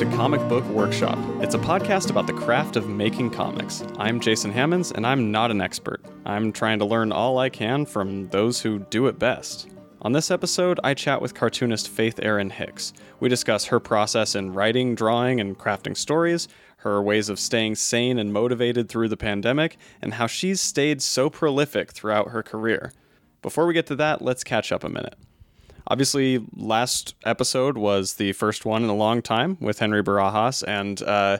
to Comic Book Workshop. It's a podcast about the craft of making comics. I'm Jason Hammonds, and I'm not an expert. I'm trying to learn all I can from those who do it best. On this episode, I chat with cartoonist Faith Erin Hicks. We discuss her process in writing, drawing, and crafting stories, her ways of staying sane and motivated through the pandemic, and how she's stayed so prolific throughout her career. Before we get to that, let's catch up a minute. Obviously, last episode was the first one in a long time with Henry Barajas, and uh,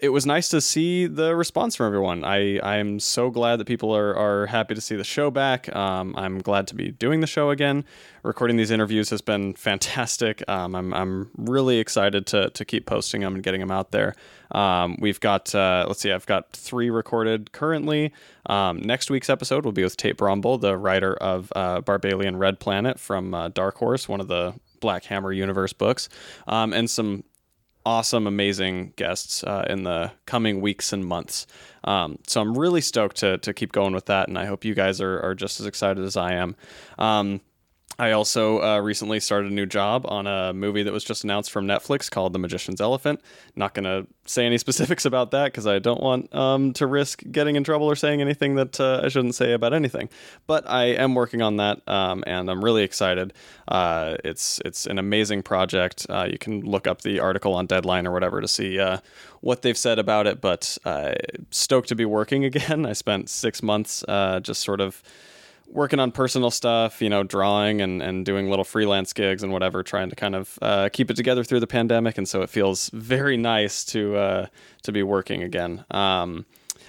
it was nice to see the response from everyone. I I'm so glad that people are, are happy to see the show back. Um, I'm glad to be doing the show again. Recording these interviews has been fantastic. Um, I'm I'm really excited to to keep posting them and getting them out there. Um, we've got uh, let's see, I've got three recorded currently. Um, next week's episode will be with Tate Brombal, the writer of uh, Barbalien Red Planet from uh, Dark Horse, one of the Black Hammer universe books, um, and some awesome, amazing guests uh, in the coming weeks and months. Um, so I'm really stoked to to keep going with that, and I hope you guys are are just as excited as I am. Um, I also uh, recently started a new job on a movie that was just announced from Netflix called The Magician's Elephant. Not going to say any specifics about that because I don't want um, to risk getting in trouble or saying anything that uh, I shouldn't say about anything. But I am working on that, um, and I'm really excited. Uh, it's it's an amazing project. Uh, you can look up the article on Deadline or whatever to see uh, what they've said about it. But uh, stoked to be working again. I spent six months just sort of working on personal stuff, you know, drawing and, and doing little freelance gigs and whatever, trying to kind of uh, keep it together through the pandemic. And so it feels very nice to uh, to be working again. Um,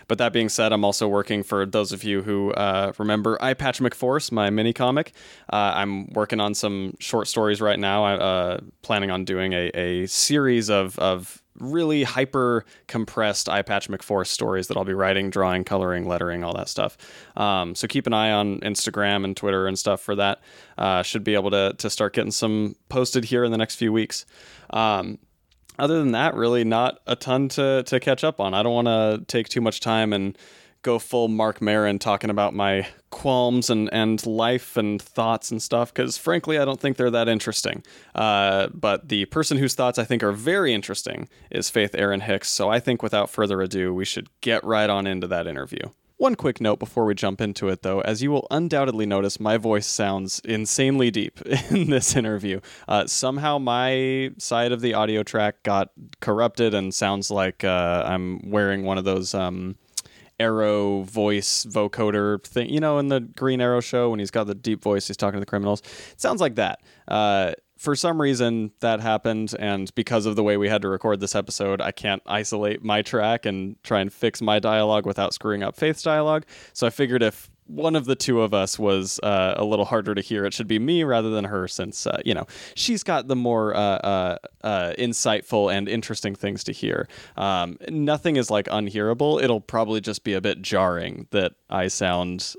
but that being said, I'm also working for those of you who uh, remember I Patch McForce, my mini comic. Uh, I'm working on some short stories right now. I'm uh, planning on doing a, a series of, of really hyper compressed eye patch McForce stories that I'll be writing, drawing, coloring, lettering, all that stuff. Um, so keep an eye on Instagram and Twitter and stuff for that. Uh, should be able to to start getting some posted here in the next few weeks. Um, other than that, really not a ton to to catch up on. I don't want to take too much time and go full Marc Maron talking about my qualms and, and life and thoughts and stuff because frankly I don't think they're that interesting. Uh, but the person whose thoughts I think are very interesting is Faith Erin Hicks. So I think without further ado, we should get right on into that interview. One quick note before we jump into it, though, as you will undoubtedly notice, my voice sounds insanely deep in this interview. Uh, somehow, my side of the audio track got corrupted and sounds like uh, I'm wearing one of those um, Arrow voice vocoder thing. You know, in the Green Arrow show when he's got the deep voice, he's talking to the criminals. It sounds like that. Uh, for some reason, that happened, and because of the way we had to record this episode, I can't isolate my track and try and fix my dialogue without screwing up Faith's dialogue. So I figured if one of the two of us was uh, a little harder to hear. It should be me rather than her, since uh, you know she's got the more uh, uh, uh insightful and interesting things to hear. Um, nothing is like unhearable. It'll probably just be a bit jarring that I sound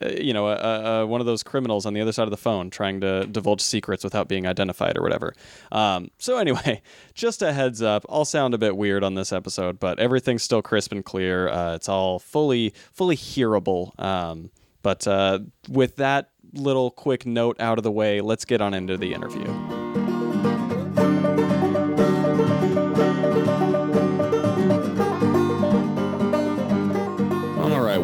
uh, you know one of those criminals on the other side of the phone trying to divulge secrets without being identified or whatever. Um, so anyway, just a heads up. I'll sound a bit weird on this episode, but everything's still crisp and clear. it's all fully fully hearable um, but uh, with that little quick note out of the way, let's get on into the interview.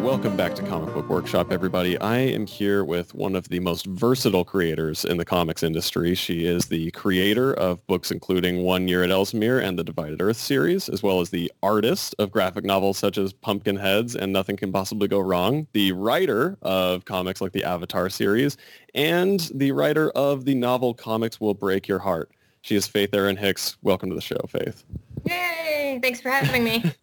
Welcome back to Comic Book Workshop, everybody. I am here with one of the most versatile creators in the comics industry. She is the creator of books including One Year at Ellsmere and the Divided Earth series, as well as the artist of graphic novels such as Pumpkinheads and Nothing Can Possibly Go Wrong, the writer of comics like the Avatar series, and the writer of the novel Comics Will Break Your Heart. She is Faith Erin Hicks. Welcome to the show, Faith. Yay! Thanks for having me.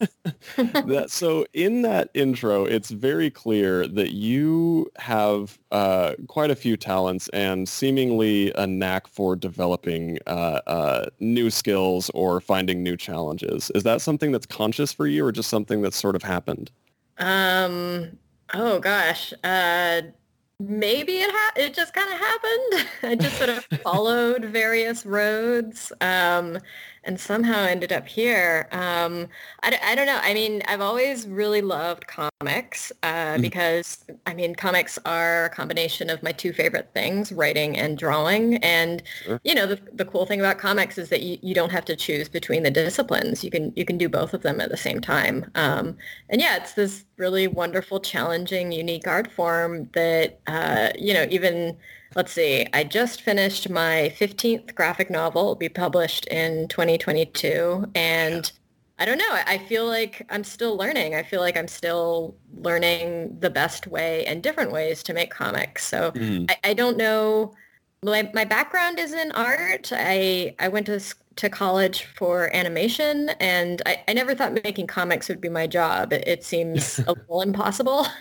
that, so in that intro, it's very clear that you have uh, quite a few talents and seemingly a knack for developing uh, uh, new skills or finding new challenges. Is that something that's conscious for you, or just something that's sort of happened? Um. Oh gosh. Uh maybe it ha- it just kind of happened. I just sort of followed various roads. Um, and somehow ended up here. Um, I, I don't know. I mean, I've always really loved comics uh, mm. because, I mean, comics are a combination of my two favorite things, writing and drawing. And, sure. you know, the, the cool thing about comics is that you, you don't have to choose between the disciplines. You can, you can do both of them at the same time. Um, and yeah, it's this really wonderful, challenging, unique art form that, uh, you know, even let's see, I just finished my 15th graphic novel. It'll be published in 2022. And I don't know. I feel like I'm still learning. I feel like I'm still learning the best way and different ways to make comics. So mm. I, I, don't know. My, my background is in art. I, I went to to college for animation and I, I, never thought making comics would be my job. It, it seems a little impossible.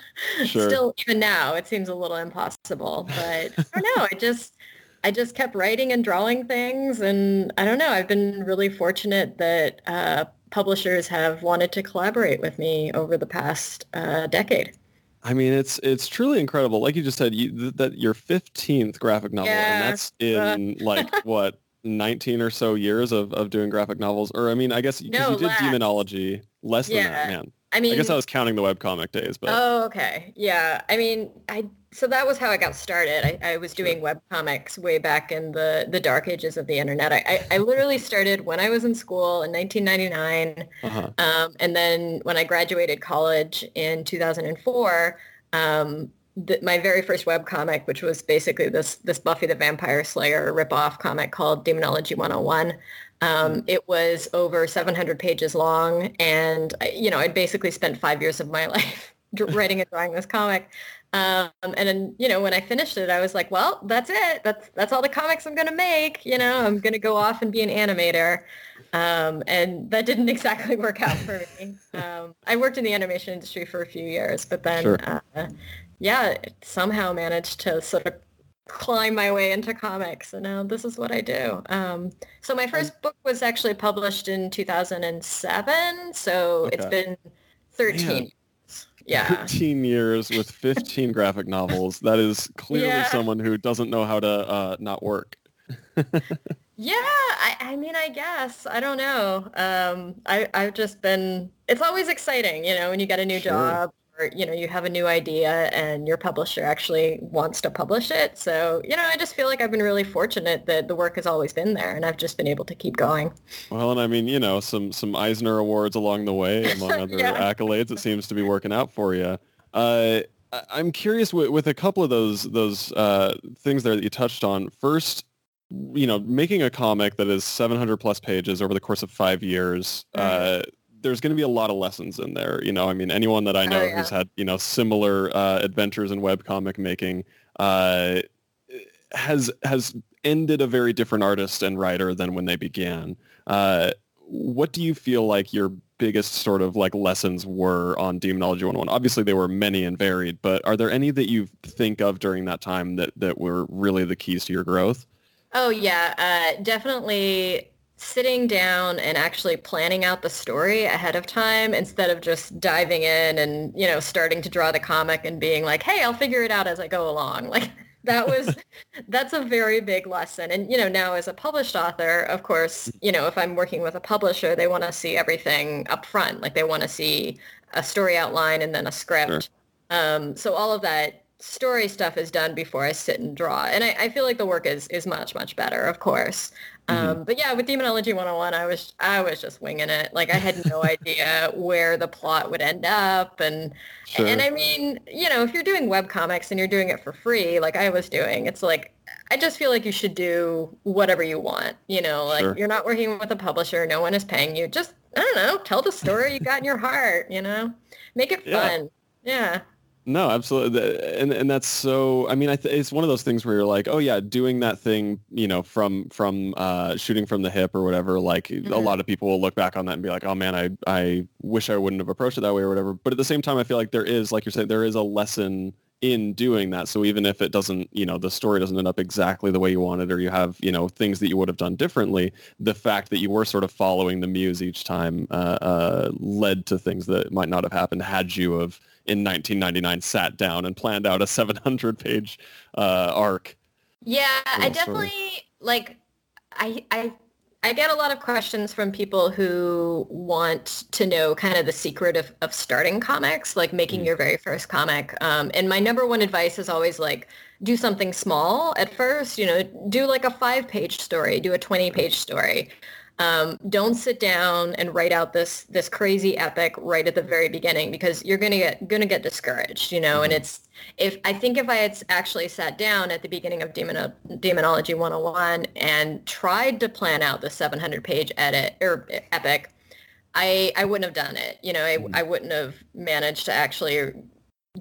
Sure. Still, even now, it seems a little impossible. But I don't know. I just I just kept writing and drawing things, and I don't know. I've been really fortunate that uh, publishers have wanted to collaborate with me over the past uh, decade. I mean, it's it's truly incredible. Like you just said, you, th- that your fifteenth graphic novel, yeah. and that's in uh. like what 19 or so years of, of doing graphic novels or i mean i guess because no, you did less. demonology less yeah. than that man i mean i guess i was counting the webcomic days but oh okay yeah i mean i so that was how i got started i, I was doing web comics way back in the the dark ages of the internet i i, I literally started when i was in school in 1999 uh-huh. um, and then when i graduated college in 2004 um, the, my very first web comic, which was basically this this Buffy the Vampire Slayer ripoff comic called Demonology 101. Um, mm. it was over 700 pages long, and you know I'd basically spent five years of my life writing and drawing this comic. Um, and then you know when I finished it, I was like, well, that's it. That's that's all the comics I'm gonna make. You know, I'm gonna go off and be an animator. Um, and that didn't exactly work out for me. Um, I worked in the animation industry for a few years, but then sure. uh, yeah, somehow managed to sort of climb my way into comics and now this is what I do. Um, so my first book was actually published in 2007. So okay. it's been 13 Man. Yeah. 13 years with 15 graphic novels. That is clearly yeah. someone who doesn't know how to uh, not work. yeah, I, I, mean, I guess. I don't know. Um, I, I've just been, it's always exciting, you know, when you get a new sure. job or you know you have a new idea and your publisher actually wants to publish it so you know i just feel like i've been really fortunate that the work has always been there and i've just been able to keep going well and i mean you know some some eisner awards along the way among other yeah. accolades it seems to be working out for you uh, i'm curious with, with a couple of those those uh, things there that you touched on first you know making a comic that is 700 plus pages over the course of five years mm-hmm. uh, there's going to be a lot of lessons in there. You know, I mean, anyone that I oh, know oh, yeah. who's had, you know, similar uh, adventures in webcomic making uh, has has ended a very different artist and writer than when they began. Uh, what do you feel like your biggest sort of like lessons were on Demonology 101? Obviously, they were many and varied, but are there any that you think of during that time that, that were really the keys to your growth? Oh, yeah, uh, definitely sitting down and actually planning out the story ahead of time instead of just diving in and you know starting to draw the comic and being like hey i'll figure it out as i go along like that was that's a very big lesson and you know now as a published author of course you know if i'm working with a publisher they want to see everything up front like they want to see a story outline and then a script sure. um, so all of that story stuff is done before I sit and draw. And I, I, feel like the work is is much, much better, of course. Mm-hmm. Um, but yeah, with Demonology 101, I was I was just winging it. Like I had no idea where the plot would end up, and sure. and I mean, you know, if you're doing web comics and you're doing it for free, like I was doing, it's like I just feel like you should do whatever you want. You know, like sure. you're not working with a publisher, no one is paying you. Just I don't know, tell the story you got in your heart. You know, make it fun. Yeah. No, absolutely, and and that's so. I mean, I th- it's one of those things where you're like, oh yeah, doing that thing, you know, from from uh, shooting from the hip or whatever. Like mm-hmm. a lot of people will look back on that and be like, oh man, I I wish I wouldn't have approached it that way or whatever. But at the same time, I feel like there is, like you're saying, there is a lesson in doing that. So even if it doesn't, you know, the story doesn't end up exactly the way you wanted, or you have, you know, things that you would have done differently, the fact that you were sort of following the muse each time uh, uh, led to things that might not have happened had you of in 1999 sat down and planned out a 700 page uh, arc. Yeah, I definitely story. like. I I I get a lot of questions from people who want to know kind of the secret of, of starting comics, like making mm. your very first comic. Um, and my number one advice is always like, do something small at first, you know, do like a five page story, do a 20 page story. Um, don't sit down and write out this this crazy epic right at the very beginning because you're gonna get gonna get discouraged, you know. Mm-hmm. And it's if I think if I had actually sat down at the beginning of Demon, Demonology 101 and tried to plan out the 700 page edit or epic, I I wouldn't have done it. You know, I, mm-hmm. I wouldn't have managed to actually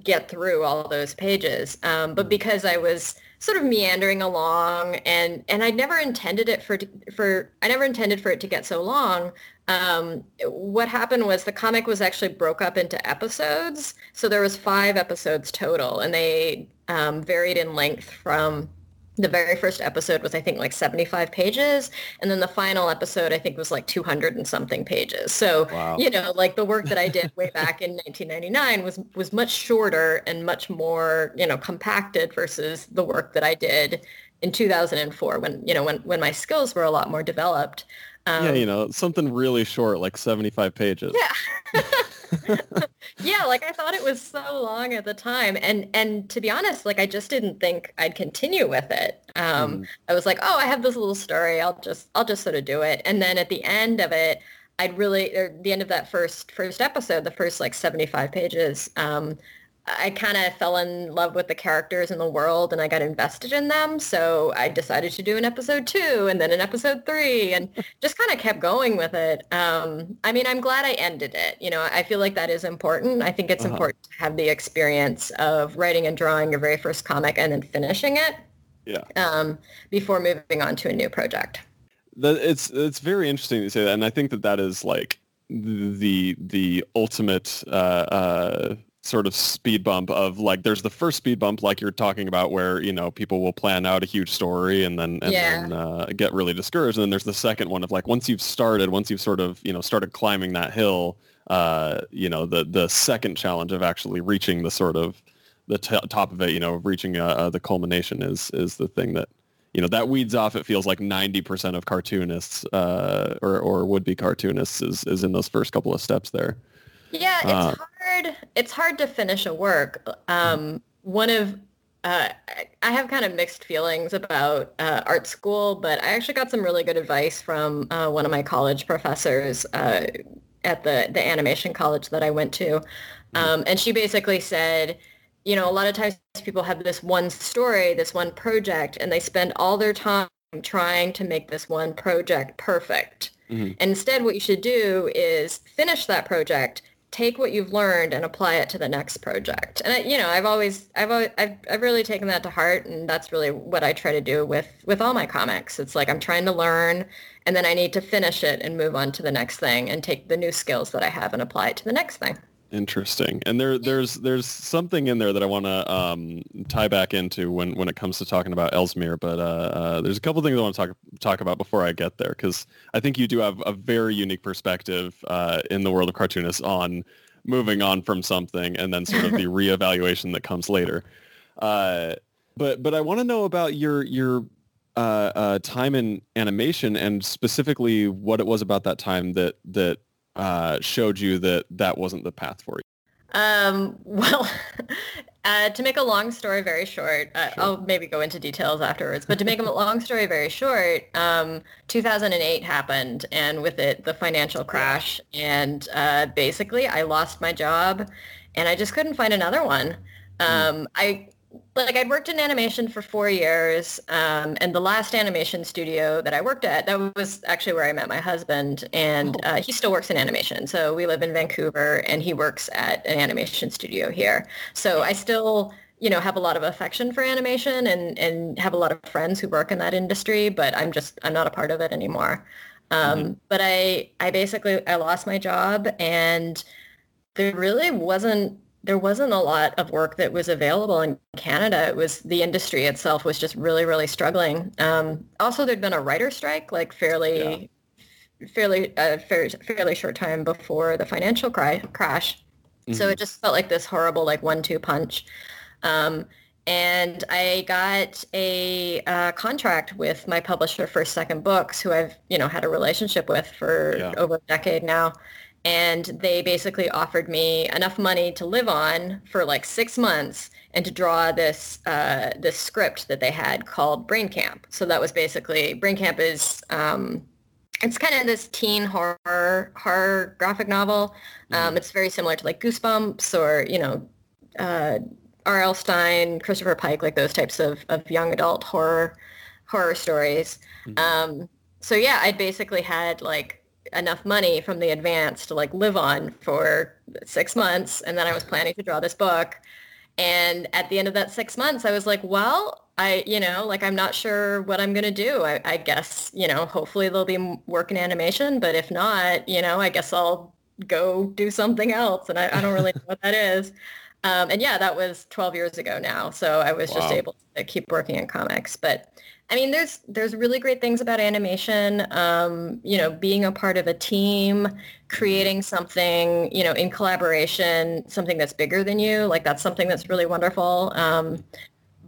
get through all those pages. Um, but mm-hmm. because I was sort of meandering along and and I never intended it for for I never intended for it to get so long. Um, what happened was the comic was actually broke up into episodes. So there was five episodes total and they um, varied in length from the very first episode was I think like 75 pages and then the final episode I think was like 200 and something pages. So, wow. you know, like the work that I did way back in 1999 was was much shorter and much more, you know, compacted versus the work that I did in 2004 when, you know, when when my skills were a lot more developed. Um, yeah, you know, something really short like 75 pages. Yeah. yeah, like I thought it was so long at the time, and and to be honest, like I just didn't think I'd continue with it. Um, mm. I was like, oh, I have this little story. I'll just I'll just sort of do it, and then at the end of it, I'd really, or the end of that first first episode, the first like seventy five pages, um, I kind of fell in love with the characters in the world and I got invested in them. So I decided to do an episode two and then an episode three and just kind of kept going with it. Um, I mean, I'm glad I ended it. You know, I feel like that is important. I think it's uh-huh. important to have the experience of writing and drawing your very first comic and then finishing it. Yeah. Um, before moving on to a new project. That, it's it's very interesting to say that, and I think that that is like the the ultimate uh, uh, sort of speed bump of like there's the first speed bump like you're talking about where you know people will plan out a huge story and then and yeah. then uh, get really discouraged and then there's the second one of like once you've started once you've sort of you know started climbing that hill uh, you know the the second challenge of actually reaching the sort of the t- top of it you know reaching uh, uh, the culmination is is the thing that you know that weeds off it feels like 90% of cartoonists uh, or or would be cartoonists is is in those first couple of steps there yeah, it's uh, hard. It's hard to finish a work. Um, one of uh, I have kind of mixed feelings about uh, art school, but I actually got some really good advice from uh, one of my college professors uh, at the the animation college that I went to, mm-hmm. um, and she basically said, you know, a lot of times people have this one story, this one project, and they spend all their time trying to make this one project perfect. Mm-hmm. And instead, what you should do is finish that project take what you've learned and apply it to the next project. And I, you know, I've always, I've, always, I've, I've really taken that to heart, and that's really what I try to do with with all my comics. It's like I'm trying to learn, and then I need to finish it and move on to the next thing, and take the new skills that I have and apply it to the next thing. Interesting. And there, there's, there's something in there that I want to um, tie back into when, when it comes to talking about Ellsmere. But uh, uh, there's a couple things I want to talk talk about before I get there, because I think you do have a very unique perspective uh, in the world of cartoonists on moving on from something and then sort of the reevaluation that comes later. Uh, but but I want to know about your your uh, uh, time in animation and specifically what it was about that time that that uh, showed you that that wasn't the path for you? Um, well, uh, to make a long story very short, uh, sure. I'll maybe go into details afterwards, but to make a long story very short, um, 2008 happened and with it the financial crash and uh, basically I lost my job and I just couldn't find another one. Hmm. Um, I like I'd worked in animation for four years, um, and the last animation studio that I worked at, that was actually where I met my husband, and oh. uh, he still works in animation. So we live in Vancouver, and he works at an animation studio here. So I still, you know, have a lot of affection for animation, and and have a lot of friends who work in that industry, but I'm just I'm not a part of it anymore. Um, mm-hmm. But I I basically I lost my job, and there really wasn't there wasn't a lot of work that was available in Canada. It was the industry itself was just really, really struggling. Um, also, there'd been a writer strike like fairly, yeah. fairly, uh, fairly, fairly short time before the financial cry- crash. Mm-hmm. So it just felt like this horrible like one-two punch. Um, and I got a uh, contract with my publisher First Second Books, who I've you know had a relationship with for yeah. over a decade now, and they basically offered me enough money to live on for like six months and to draw this uh, this script that they had called Brain Camp. So that was basically Brain Camp is um, it's kind of this teen horror horror graphic novel. Um, mm-hmm. It's very similar to like Goosebumps or you know uh, R.L. Stine, Christopher Pike, like those types of, of young adult horror horror stories. Mm-hmm. Um, so yeah, I basically had like enough money from the advance to like live on for six months, and then I was planning to draw this book. And at the end of that six months, I was like, well, I, you know, like I'm not sure what I'm going to do. I, I guess, you know, hopefully there'll be work in animation, but if not, you know, I guess I'll go do something else. And I, I don't really know what that is. Um, and yeah, that was 12 years ago now. So I was wow. just able to keep working in comics. But I mean, there's there's really great things about animation. Um, you know, being a part of a team, creating something, you know, in collaboration, something that's bigger than you. Like that's something that's really wonderful. Um,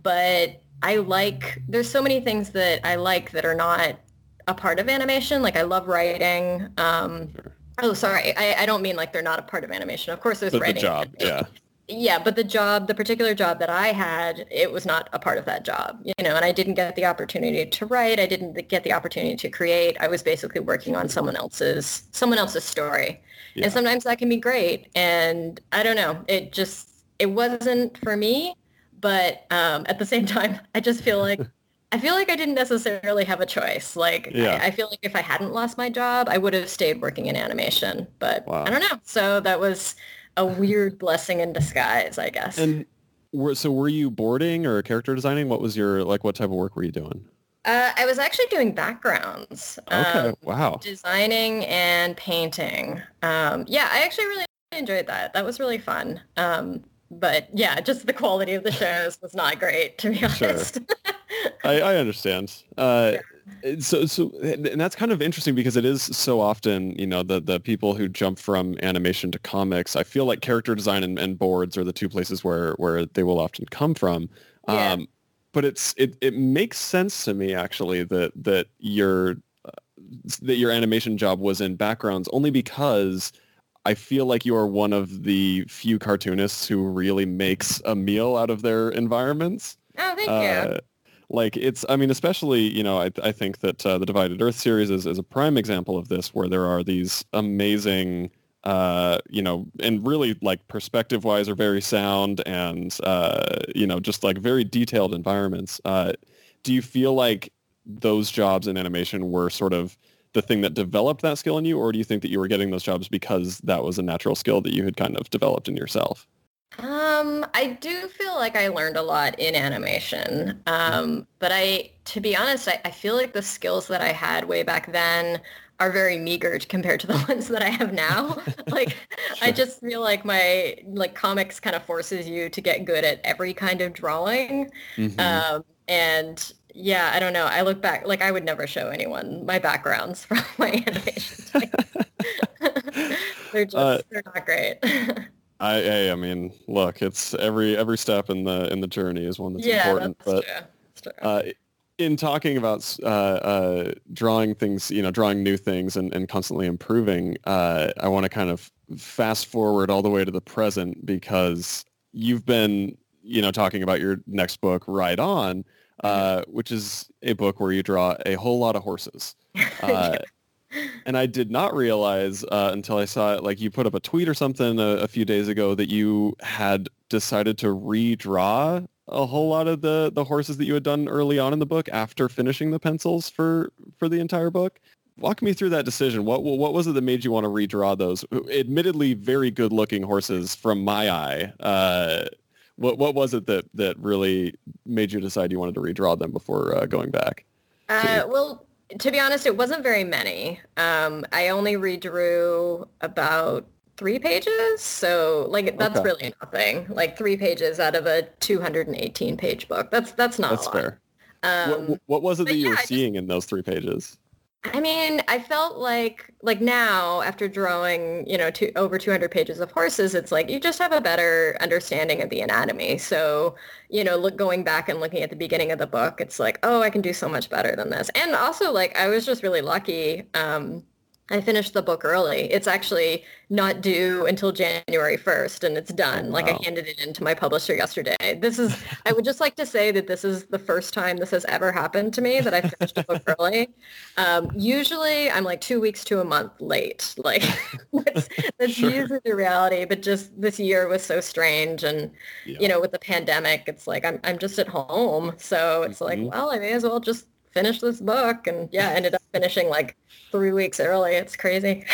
but I like there's so many things that I like that are not a part of animation. Like I love writing. Um, oh, sorry, I, I, don't mean like they're not a part of animation. Of course, there's but writing. The job, yeah yeah, but the job, the particular job that I had, it was not a part of that job, you know, and I didn't get the opportunity to write. I didn't get the opportunity to create. I was basically working on someone else's, someone else's story. Yeah. And sometimes that can be great. And I don't know, it just, it wasn't for me. But um, at the same time, I just feel like, I feel like I didn't necessarily have a choice. Like, yeah. I, I, feel like if I hadn't lost my job, I would have stayed working in animation. But wow. I don't know. So that was, a weird blessing in disguise, I guess. And were, so were you boarding or character designing? What was your, like, what type of work were you doing? Uh, I was actually doing backgrounds. Okay. Um, wow. Designing and painting. Um, yeah, I actually really enjoyed that. That was really fun. Um, but yeah, just the quality of the shows was not great, to be honest. Sure. I, I, understand. Uh, yeah so so and that's kind of interesting because it is so often you know the the people who jump from animation to comics i feel like character design and, and boards are the two places where where they will often come from yeah. um but it's it, it makes sense to me actually that that your uh, that your animation job was in backgrounds only because I feel like you are one of the few cartoonists who really makes a meal out of their environments. Oh, thank uh, you like it's i mean especially you know i, I think that uh, the divided earth series is, is a prime example of this where there are these amazing uh, you know and really like perspective wise are very sound and uh, you know just like very detailed environments. Uh, do you feel like those jobs in animation were sort of the thing that developed that skill in you or do you think that you were getting those jobs because that was a natural skill that you had kind of developed in yourself um, I do feel like I learned a lot in animation. Um, but I, to be honest, I, I feel like the skills that I had way back then are very meager compared to the ones that I have now. like, sure. I just feel like my, like comics kind of forces you to get good at every kind of drawing. Mm-hmm. Um, and yeah, I don't know. I look back, like I would never show anyone my backgrounds from my animation. they're just, uh, they're not great. I, I, I mean, look, it's every every step in the in the journey is one that's yeah, important. That's but true. That's true. Uh, in talking about uh, uh, drawing things, you know, drawing new things and, and constantly improving, uh, I want to kind of fast forward all the way to the present because you've been, you know, talking about your next book, Ride On, uh, mm-hmm. which is a book where you draw a whole lot of horses. Uh, and I did not realize uh, until I saw it, like you put up a tweet or something a, a, few days ago that you had decided to redraw a whole lot of the, the horses that you had done early on in the book after finishing the pencils for, for the entire book. Walk me through that decision. What, what was it that made you want to redraw those admittedly very good looking horses from my eye? Uh, what, what was it that, that really made you decide you wanted to redraw them before uh, going back? Uh, well, to be honest, it wasn't very many. Um, I only redrew about three pages. So like that's okay. really nothing. Like three pages out of a 218 page book. That's that's not that's fair. Um, what, what, was it that you yeah, were seeing just, in those three pages? I mean, I felt like like now after drawing, you know, over 200 pages of horses, it's like you just have a better understanding of the anatomy. So, you know, look going back and looking at the beginning of the book, it's like, oh, I can do so much better than this. And also like I was just really lucky um I finished the book early. It's actually not due until January 1st and it's done. Oh, wow. Like I handed it in to my publisher yesterday. This is, I would just like to say that this is the first time this has ever happened to me that I finished a book early. Um, usually I'm like two weeks to a month late. Like that's, that's sure. usually the reality, but just this year was so strange. And, yeah. you know, with the pandemic, it's like, I'm, I'm just at home. So it's mm-hmm. like, well, I may as well just finish this book. And yeah, ended up finishing like three weeks early. It's crazy.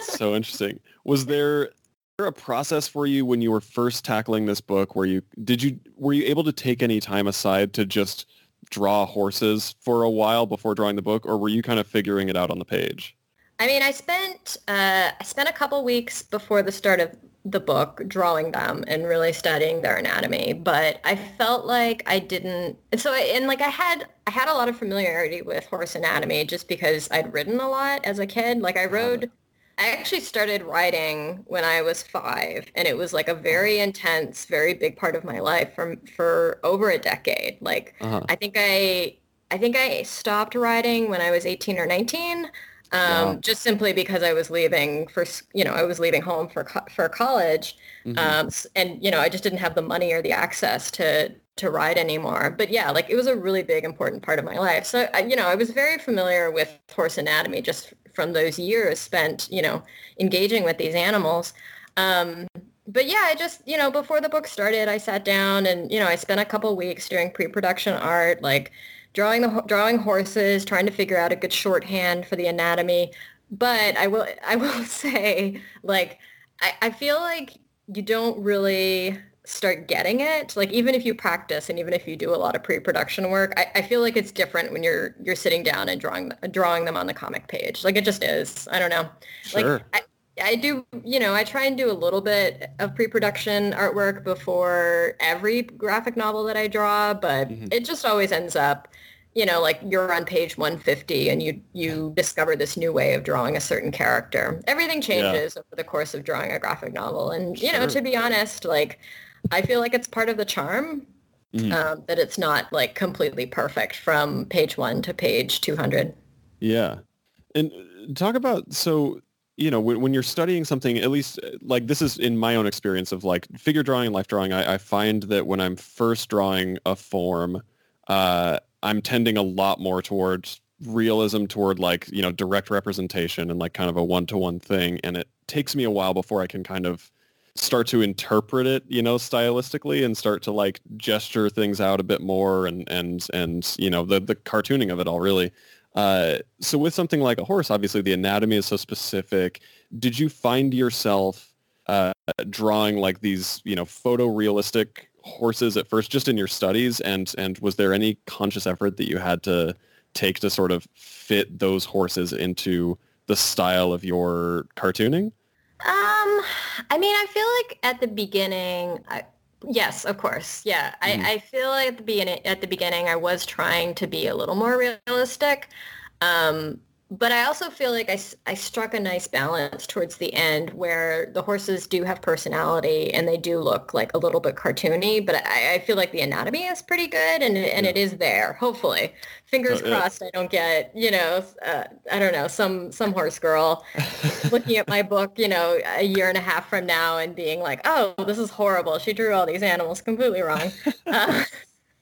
so interesting. Was there a process for you when you were first tackling this book where you did you were you able to take any time aside to just draw horses for a while before drawing the book or were you kind of figuring it out on the page i mean i spent uh, i spent a couple weeks before the start of the book, drawing them and really studying their anatomy. But I felt like I didn't. So, I, and like I had, I had a lot of familiarity with horse anatomy just because I'd ridden a lot as a kid. Like I rode, I actually started riding when I was five, and it was like a very intense, very big part of my life for for over a decade. Like uh-huh. I think I, I think I stopped riding when I was 18 or 19 um, wow. just simply because I was leaving for, you know, I was leaving home for, for college. Mm-hmm. Um, and, you know, I just didn't have the money or the access to, to ride anymore. But yeah, like it was a really big, important part of my life. So, I, you know, I was very familiar with horse anatomy just from those years spent, you know, engaging with these animals. Um, but yeah, I just, you know, before the book started, I sat down and, you know, I spent a couple weeks doing pre-production art, like drawing the drawing horses, trying to figure out a good shorthand for the anatomy. But I will I will say like I, I feel like you don't really start getting it like even if you practice and even if you do a lot of pre-production work I, I, feel like it's different when you're you're sitting down and drawing drawing them on the comic page like it just is i don't know sure. like I, do you know i try and do a little bit of pre-production artwork before every graphic novel that i draw but mm-hmm. it just always ends up you know, like you're on page 150 and you you discover this new way of drawing a certain character. Everything changes yeah. over the course of drawing a graphic novel. And, you sure. know, to be honest, like I feel like it's part of the charm mm. um, that it's not like completely perfect from page one to page 200. Yeah. And uh, talk about, so, you know, when, when you're studying something, at least uh, like this is in my own experience of like figure drawing and life drawing, I, I find that when I'm first drawing a form, uh, I'm tending a lot more towards realism toward like, you know, direct representation and like kind of a one-to-one thing. And it takes me a while before I can kind of start to interpret it, you know, stylistically and start to like gesture things out a bit more and, and, and, you know, the, the cartooning of it all really. Uh, so with something like a horse, obviously the anatomy is so specific. Did you find yourself uh, drawing like these, you know, photorealistic horses at first just in your studies and and was there any conscious effort that you had to take to sort of fit those horses into the style of your cartooning um i mean i feel like at the beginning I, yes of course yeah mm. I, I feel like at the beginning at the beginning i was trying to be a little more realistic um but I also feel like I, I struck a nice balance towards the end where the horses do have personality and they do look like a little bit cartoony, but I, I feel like the anatomy is pretty good and, and yeah. it is there, hopefully. Fingers crossed I don't get, you know, uh, I don't know, some, some horse girl looking at my book, you know, a year and a half from now and being like, oh, this is horrible. She drew all these animals completely wrong. Uh,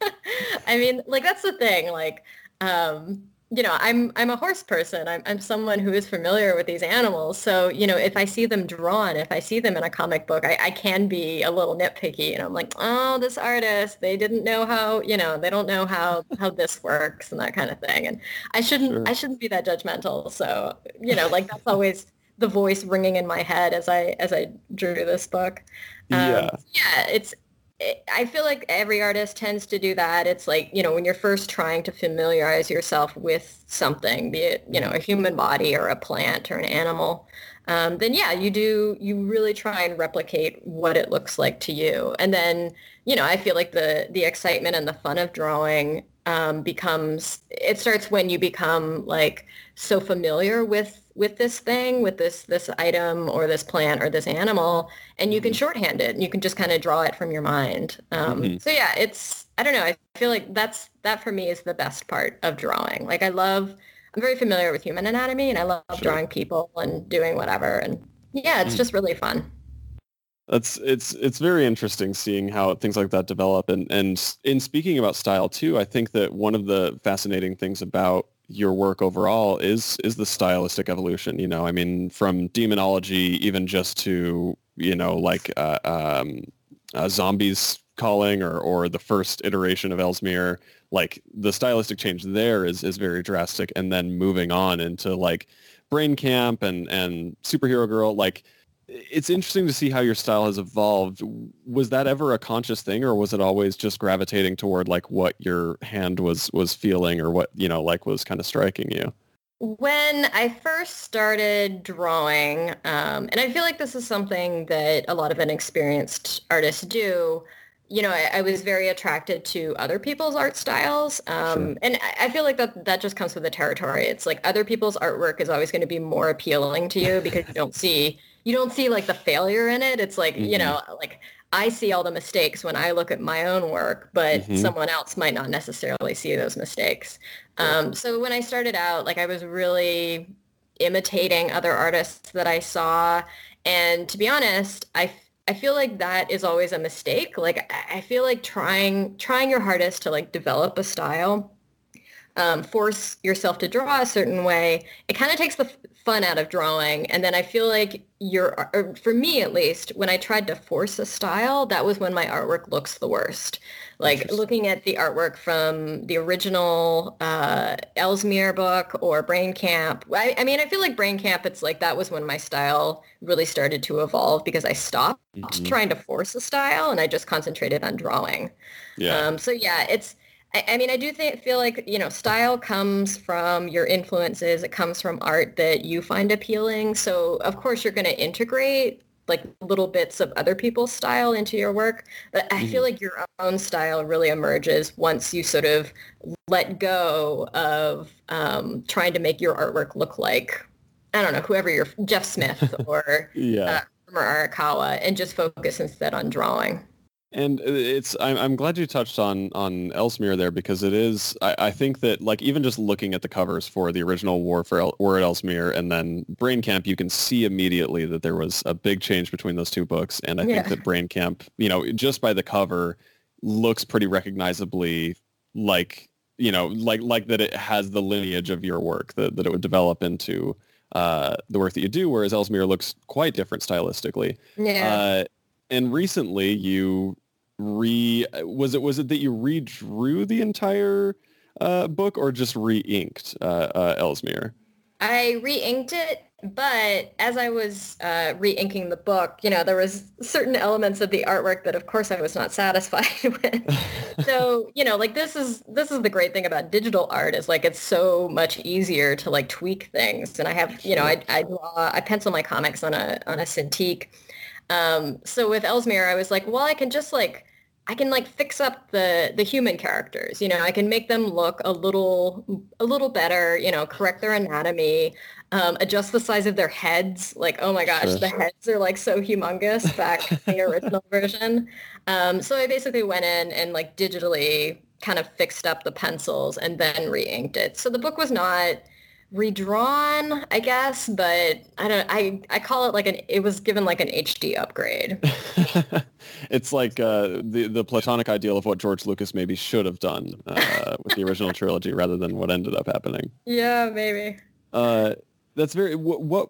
I mean, like, that's the thing. Like, um, you know, I'm I'm a horse person. I'm I'm someone who is familiar with these animals. So, you know, if I see them drawn, if I see them in a comic book, I, I can be a little nitpicky. And I'm like, oh, this artist, they didn't know how, you know, they don't know how how this works and that kind of thing. And I shouldn't sure. I shouldn't be that judgmental. So, you know, like that's always the voice ringing in my head as I as I drew this book. Um, yeah. Yeah, it's I feel like every artist tends to do that. It's like, you know, when you're first trying to familiarize yourself with something, be it, you know, a human body or a plant or an animal, um, then yeah, you do, you really try and replicate what it looks like to you. And then, you know, I feel like the, the excitement and the fun of drawing um, becomes it starts when you become like so familiar with with this thing with this this item or this plant or this animal and you can mm-hmm. shorthand it and you can just kind of draw it from your mind um, mm-hmm. so yeah it's i don't know i feel like that's that for me is the best part of drawing like i love i'm very familiar with human anatomy and i love sure. drawing people and doing whatever and yeah it's mm. just really fun that's it's it's very interesting seeing how things like that develop and and in speaking about style too i think that one of the fascinating things about your work overall is is the stylistic evolution you know? I mean from demonology even just to you know like uh, um, uh, zombies calling or or the first iteration of Ellsmere like the stylistic change there is is very drastic and then moving on into like brain camp and and superhero girl like it's interesting to see how your style has evolved. Was that ever a conscious thing, or was it always just gravitating toward like what your hand was was feeling, or what you know like was kind of striking you? When I first started drawing, um, and I feel like this is something that a lot of inexperienced artists do. You know, I, I was very attracted to other people's art styles, um, sure. and I, I feel like that that just comes with the territory. It's like other people's artwork is always going to be more appealing to you because you don't see you don't see like the failure in it. It's like, mm-hmm. you know, like I see all the mistakes when I look at my own work, but mm-hmm. someone else might not necessarily see those mistakes. Um, so when I started out, like I was really imitating other artists that I saw. And to be honest, I, I feel like that is always a mistake. Like I feel like trying, trying your hardest to like develop a style um, force yourself to draw a certain way, it kind of takes the fun out of drawing. And then I feel like you're, for me at least, when I tried to force a style, that was when my artwork looks the worst. Like looking at the artwork from the original uh, Ellsmere book or Brain Camp. I, I, mean, I feel like Brain Camp, it's like that was when my style really started to evolve because I stopped mm-hmm. trying to force a style and I just concentrated on drawing. Yeah. Um, so yeah, it's I, I mean, I do think, feel like, you know, style comes from your influences. It comes from art that you find appealing. So, of course, you're going to integrate like little bits of other people's style into your work. But I feel mm-hmm. like your own style really emerges once you sort of let go of um, trying to make your artwork look like, I don't know, whoever you're, Jeff Smith or yeah. uh, Arakawa, and just focus instead on drawing. And it's I'm I'm glad you touched on on Ellsmere there because it is I, I think that like even just looking at the covers for the original War for El, War at Ellsmere and then Brain Camp, you can see immediately that there was a big change between those two books. And I yeah. think that Brain Camp, you know, just by the cover, looks pretty recognizably like you know like like that it has the lineage of your work that that it would develop into uh, the work that you do, whereas Ellsmere looks quite different stylistically. Yeah. Uh, and recently you re was it was it that you redrew the entire uh, book or just re-inked uh, uh, Ellsmere? I re-inked it, but as I was uh, re-inking the book, you know, there was certain elements of the artwork that, of course, I was not satisfied with. so, you know, like this is this is the great thing about digital art is like it's so much easier to like tweak things. And I have, you know, I, I draw, I pencil my comics on a on a Cintiq. Um, so with Ellsmere, I was like, well, I can just like I can like fix up the the human characters. You know, I can make them look a little a little better. You know, correct their anatomy, um, adjust the size of their heads. Like, oh my gosh, sure. the heads are like so humongous back in the original version. Um, so I basically went in and like digitally kind of fixed up the pencils and then re-inked it. So the book was not redrawn, I guess, but I don't. I I call it like an. It was given like an HD upgrade. it's like uh, the the platonic ideal of what George Lucas maybe should have done uh, with the original trilogy, rather than what ended up happening. Yeah, maybe. Uh, that's very. What, what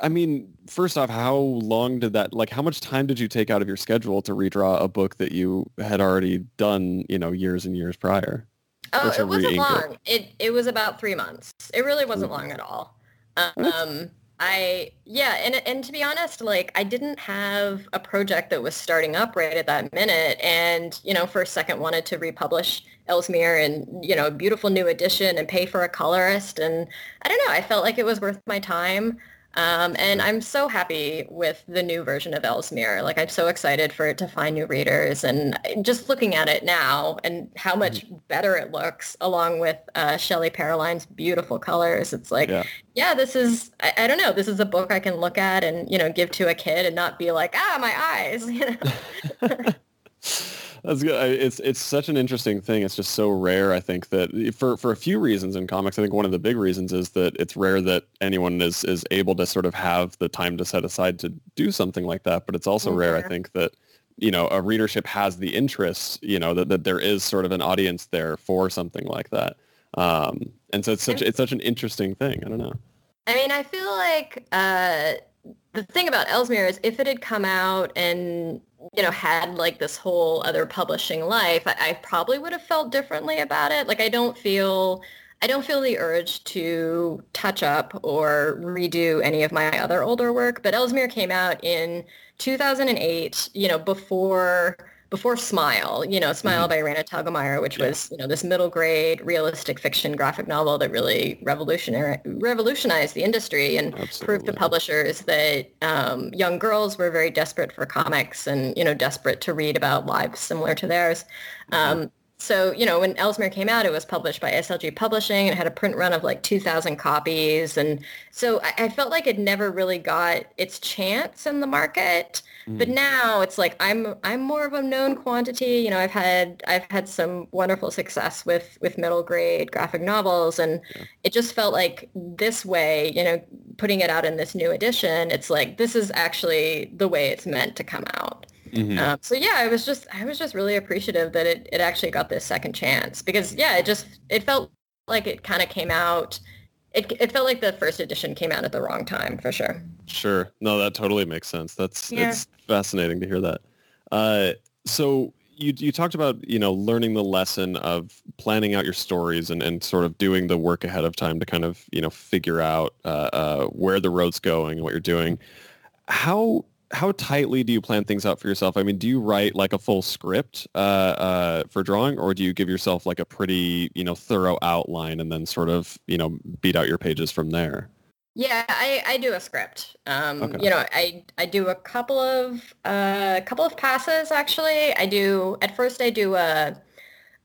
I mean, first off, how long did that, like, how much time did you take out of your schedule to redraw a book that you had already done, you know, years and years prior? Oh, it wasn't long. It? it was about three months. It really wasn't long at all. Um, I yeah, and and to be honest, like I didn't have a project that was starting up right at that minute, and you know, for a second wanted to republish Ellsmere and you know, a beautiful new edition and pay for a colorist, and I don't know, I felt like it was worth my time. Um, and I'm so happy with the new version of Ellsmere. Like I'm so excited for it to find new readers and just looking at it now and how much mm-hmm. better it looks along with uh, Shelli Paroline's beautiful colors. It's like, yeah, yeah this is, I, I, don't know, this is a book I can look at and, you know, give to a kid and not be like, ah, my eyes, you know. That's good. It's it's such an interesting thing. It's just so rare. I think that for for a few reasons in comics, I think one of the big reasons is that it's rare that anyone is is able to sort of have the time to set aside to do something like that. But it's also mm-hmm. rare, I think, that you know a readership has the interest. You know that that there is sort of an audience there for something like that. Um, and so it's such it's such an interesting thing. I don't know. I mean, I feel like uh, the thing about Ellsmere is if it had come out and you know, had like this whole other publishing life, I, I, probably would have felt differently about it. Like I don't feel, I don't feel the urge to touch up or redo any of my other older work. But Ellsmere came out in 2008, you know, before before Smile, you know, Smile mm-hmm. by Raina Telgemeier, which yeah. was, you know, this middle grade realistic fiction graphic novel that really revolutionized the industry and Absolutely. proved to publishers that um, young girls were very desperate for comics and, you know, desperate to read about lives similar to theirs. Mm-hmm. Um, so, you know, when Ellsmere came out, it was published by SLG Publishing. It had a print run of like 2,000 copies. And so I, I felt like it never really got its chance in the market. Mm. But now it's like I'm I'm more of a known quantity. You know, I've had I've had some wonderful success with with middle grade graphic novels and yeah. it just felt like this way, you know, putting it out in this new edition, it's like this is actually the way it's meant to come out. Mm-hmm. Um, so yeah, I was just I was just really appreciative that it, it actually got this second chance because yeah, it just it felt like it kind of came out. It it felt like the first edition came out at the wrong time for sure. Sure, no, that totally makes sense. That's yeah. it's fascinating to hear that. Uh, so you you talked about you know learning the lesson of planning out your stories and, and sort of doing the work ahead of time to kind of you know figure out uh, uh, where the road's going and what you're doing. How how tightly do you plan things out for yourself? I mean, do you write like a full script uh, uh, for drawing, or do you give yourself like a pretty, you know, thorough outline and then sort of, you know, beat out your pages from there? Yeah, I, I do a script. Um, okay. You know, I I do a couple of a uh, couple of passes actually. I do at first I do a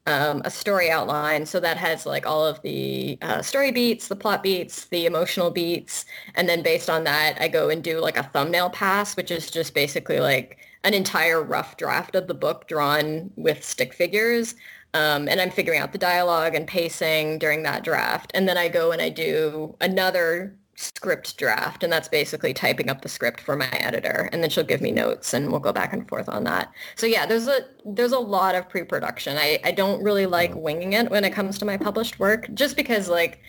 um, a story outline. So that has like all of the uh, story beats, the plot beats, the emotional beats. And then based on that, I go and do like a thumbnail pass, which is just basically like an entire rough draft of the book drawn with stick figures. Um, and I'm figuring out the dialogue and pacing during that draft. And then I go and I do another script draft and that's basically typing up the script for my editor and then she'll give me notes and we'll go back and forth on that so yeah there's a there's a lot of pre-production i i don't really like winging it when it comes to my published work just because like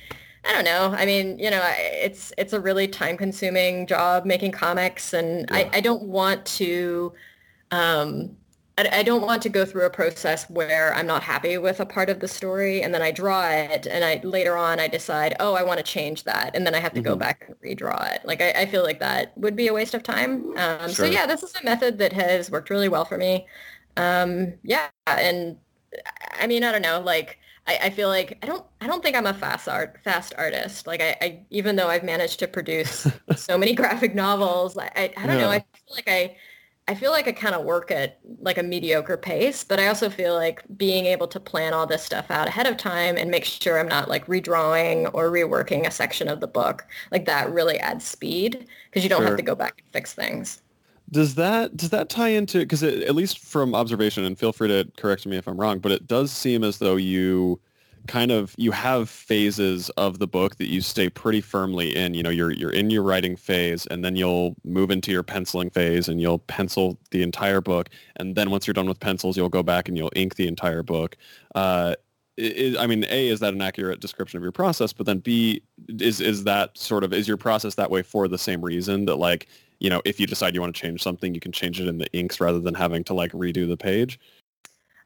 I don't know. I mean, you know, it's it's a really time consuming job making comics and yeah. I, I don't want to um, I, I don't want to go through a process where I'm not happy with a part of the story and then I draw it and I later on I decide, oh, I want to change that. And then I have to mm-hmm. go back and redraw it. Like I, I, feel like that would be a waste of time. Um, sure. So yeah, this is a method that has worked really well for me. Um, yeah. And I mean, I don't know, like, I, I, feel like I don't I don't think I'm a fast art fast artist. Like I, I even though I've managed to produce so many graphic novels, I, I, I don't yeah. know. I feel like I I feel like I kind of work at like a mediocre pace, but I also feel like being able to plan all this stuff out ahead of time and make sure I'm not like redrawing or reworking a section of the book, like that really adds speed because you don't sure. have to go back and fix things. Does that does that tie into because at least from observation, and feel free to correct me if I'm wrong, but it does seem as though you kind of you have phases of the book that you stay pretty firmly in. You know, you're you're in your writing phase, and then you'll move into your penciling phase, and you'll pencil the entire book, and then once you're done with pencils, you'll go back and you'll ink the entire book. Uh, is, I mean, A, is that an accurate description of your process? But then B, is is that sort of is your process that way for the same reason that like you know if you decide you want to change something, you can change it in the inks rather than having to like redo the page?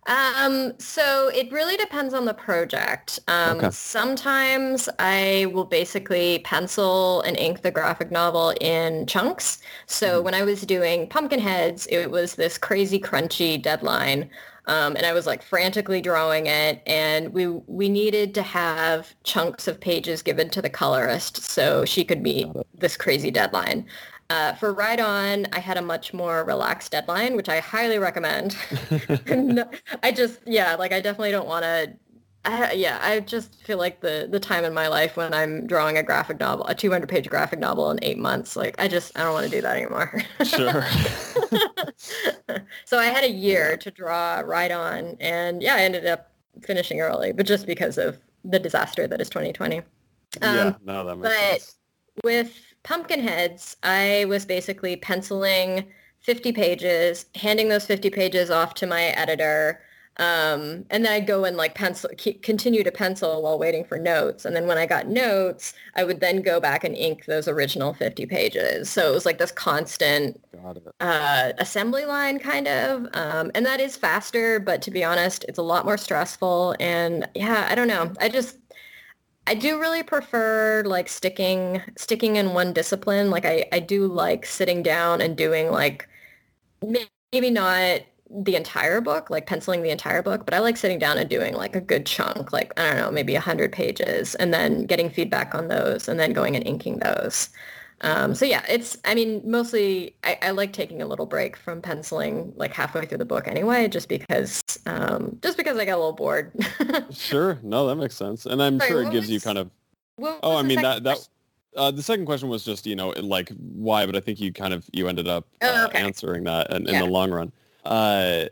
Um, so it really depends on the project. Um, Okay. Sometimes I will basically pencil and ink the graphic novel in chunks. So Mhm. when I was doing Pumpkinheads, it was this crazy crunchy deadline. Um, and I was like frantically drawing it, and we we needed to have chunks of pages given to the colorist so she could meet this crazy deadline. Uh, for Ride On, I had a much more relaxed deadline, which I highly recommend. No, I just, yeah, like I definitely don't want to. Yeah, I just feel like the the time in my life when I'm drawing a graphic novel, a 200 page graphic novel in eight months, like I just I don't want to do that anymore. Sure. so I had a year to draw Ride On, and yeah, I ended up finishing early, but just because of the disaster that is 2020. yeah, Um, no, that makes but sense. with Pumpkinheads, I was basically penciling 50 pages, handing those 50 pages off to my editor, um, and then I'd go and like pencil, keep, continue to pencil while waiting for notes. And then when I got notes, I would then go back and ink those original 50 pages. So it was like this constant uh, assembly line kind of. Um, and that is faster, but to be honest, it's a lot more stressful. And yeah, I don't know. I just, I do really prefer like sticking, sticking in one discipline. Like I, I do like sitting down and doing like, maybe not the entire book, like penciling the entire book, but I like sitting down and doing like a good chunk, like, I don't know, maybe 100 pages and then getting feedback on those and then going and inking those. Um, so yeah, it's, I mean, mostly I, I like taking a little break from penciling like halfway through the book anyway, just because, um, just because I get a little bored. Sure. No, that makes sense. And I'm Sorry, sure it gives you kind of Oh, I mean that that uh, the second question was just you know like why, but I think you kind of you ended up Oh, uh, okay. answering that in, in Yeah. the long run. Uh,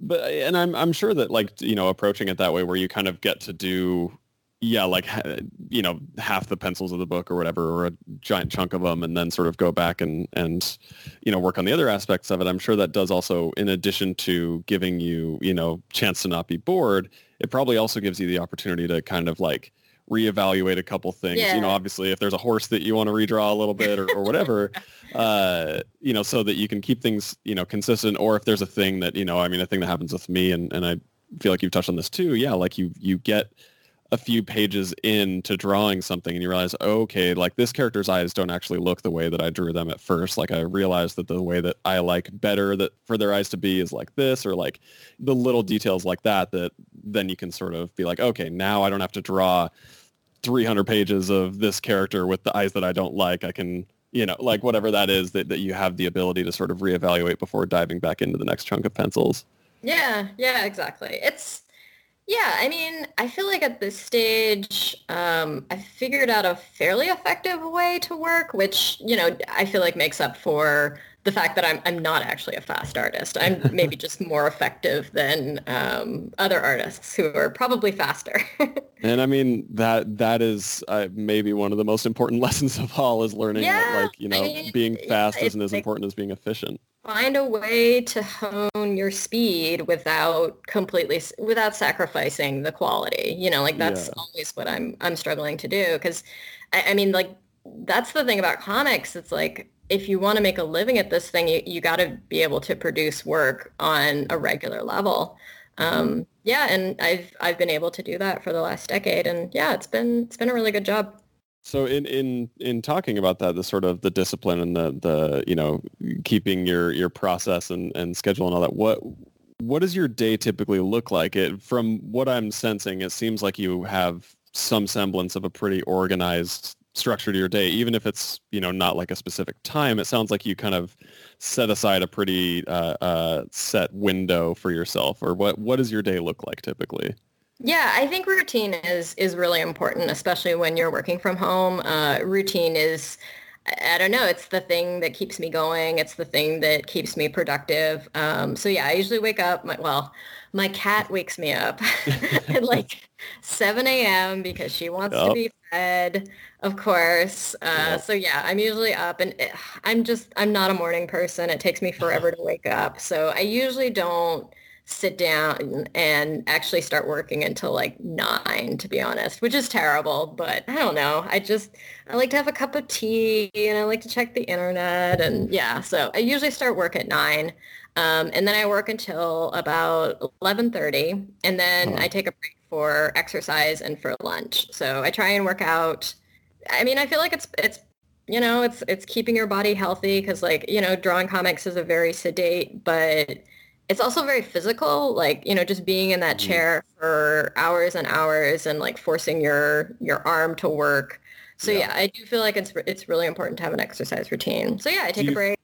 but and I'm I'm sure that like you know approaching it that way where you kind of get to do yeah like you know half the pencils of the book or whatever or a giant chunk of them and then sort of go back and and you know work on the other aspects of it. I'm sure that does also in addition to giving you you know chance to not be bored it probably also gives you the opportunity to kind of like reevaluate a couple things. You know obviously if there's a horse that you want to redraw a little bit or, or whatever uh you know so that you can keep things you know consistent or if there's a thing that you know i mean a thing that happens with me and and i feel like you've touched on this too yeah like you you get a few pages into drawing something and you realize okay like this character's eyes don't actually look the way that i drew them at first. Like i realized that the way that i like better that for their eyes to be is like this or like the little details like that that then you can sort of be like okay now i don't have to draw 300 pages of this character with the eyes that i don't like. I can you know like whatever that is that, that you have the ability to sort of reevaluate before diving back into the next chunk of pencils. Yeah, yeah, exactly. It's yeah, I mean, I feel like at this stage, um, I figured out a fairly effective way to work, which, you know, I feel like makes up for the fact that I'm I'm not actually a fast artist. I'm maybe just more effective than um, other artists who are probably faster. And I mean that that is uh, maybe one of the most important lessons of all is learning that like you know I mean, being fast it's isn't as like- important as being efficient. Find a way to hone your speed without completely without sacrificing the quality. You know, like that's Yeah. always what I'm I'm struggling to do because I, I mean like that's the thing about comics. It's like if you want to make a living at this thing, you, you got to be able to produce work on a regular level. Um, yeah, and I've I've been able to do that for the last decade, and yeah, it's been it's been a really good job. So in in in talking about that, the sort of the discipline and the the you know keeping your your process and and schedule and all that, what what does your day typically look like? It from what I'm sensing, it seems like you have some semblance of a pretty organized structure to your day, even if it's you know not like a specific time. It sounds like you kind of set aside a pretty uh, uh, set window for yourself, or what what does your day look like typically? Yeah, I think routine is is really important, especially when you're working from home. Uh, routine is, I don't know, it's the thing that keeps me going. It's the thing that keeps me productive. Um, so yeah, I usually wake up. My, well, my cat wakes me up at like 7 a.m. because she wants to be fed, of course. Uh. So yeah, I'm usually up, and it, I'm just I'm not a morning person. It takes me forever to wake up. So I usually don't sit down and actually start working until like nine, to be honest, which is terrible. But I don't know. I just, I like to have a cup of tea and I like to check the internet. And yeah, so I usually start work at nine. Um, and then I work until about 11.30. And then I take a break for exercise and for lunch. So I try and work out. I mean, I feel like it's, it's you know, it's it's keeping your body healthy because like, you know, drawing comics is a very sedate, but it's also very physical, like, you know, just being in that mm-hmm. chair for hours and hours and like forcing your your arm to work. So yeah, yeah I do feel like it's it's really important to have an exercise routine. So yeah, I take you, a break.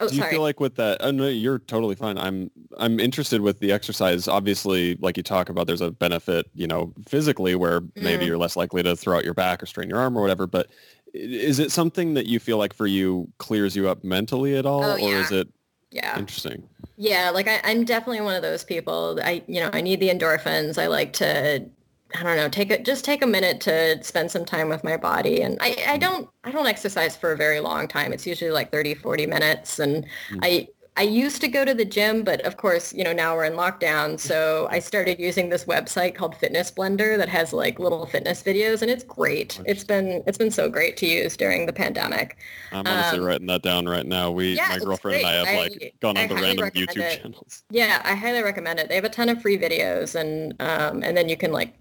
Oh, do you sorry. feel like with that? Oh no, you're totally fine. I'm I'm interested with the exercise. Obviously, like you talk about, there's a benefit, you know, physically where maybe mm. you're less likely to throw out your back or strain your arm or whatever. But is it something that you feel like for you clears you up mentally at all, oh, yeah. or is it yeah interesting? Yeah, like I, I'm definitely one of those people. I you know I need the endorphins. I like to I don't know, take a, just take a minute to spend some time with my body. And I, I don't, I don't exercise for a very long time. It's usually like 30, 40 minutes. And mm. I, I used to go to the gym, but of course, you know, now we're in lockdown. So I started using this website called Fitness Blender that has like little fitness videos and it's great. It's been, it's been so great to use during the pandemic. I'm honestly um, writing that down right now. We, yeah, my girlfriend and I have like I, gone on the random YouTube it. channels. Yeah, I highly recommend it. They have a ton of free videos and, um, and then you can like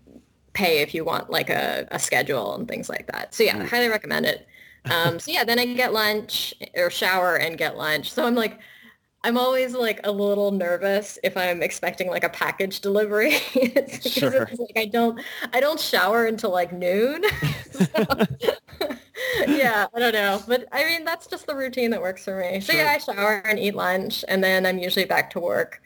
pay if you want like a, a schedule and things like that. So yeah, mm. highly recommend it. Um, so yeah, then I get lunch or shower and get lunch. So I'm like, I'm always like a little nervous if I'm expecting like a package delivery. it's sure. It's like I don't I don't shower until like noon. yeah, I don't know. But I mean that's just the routine that works for me. So sure. yeah, I shower and eat lunch and then I'm usually back to work.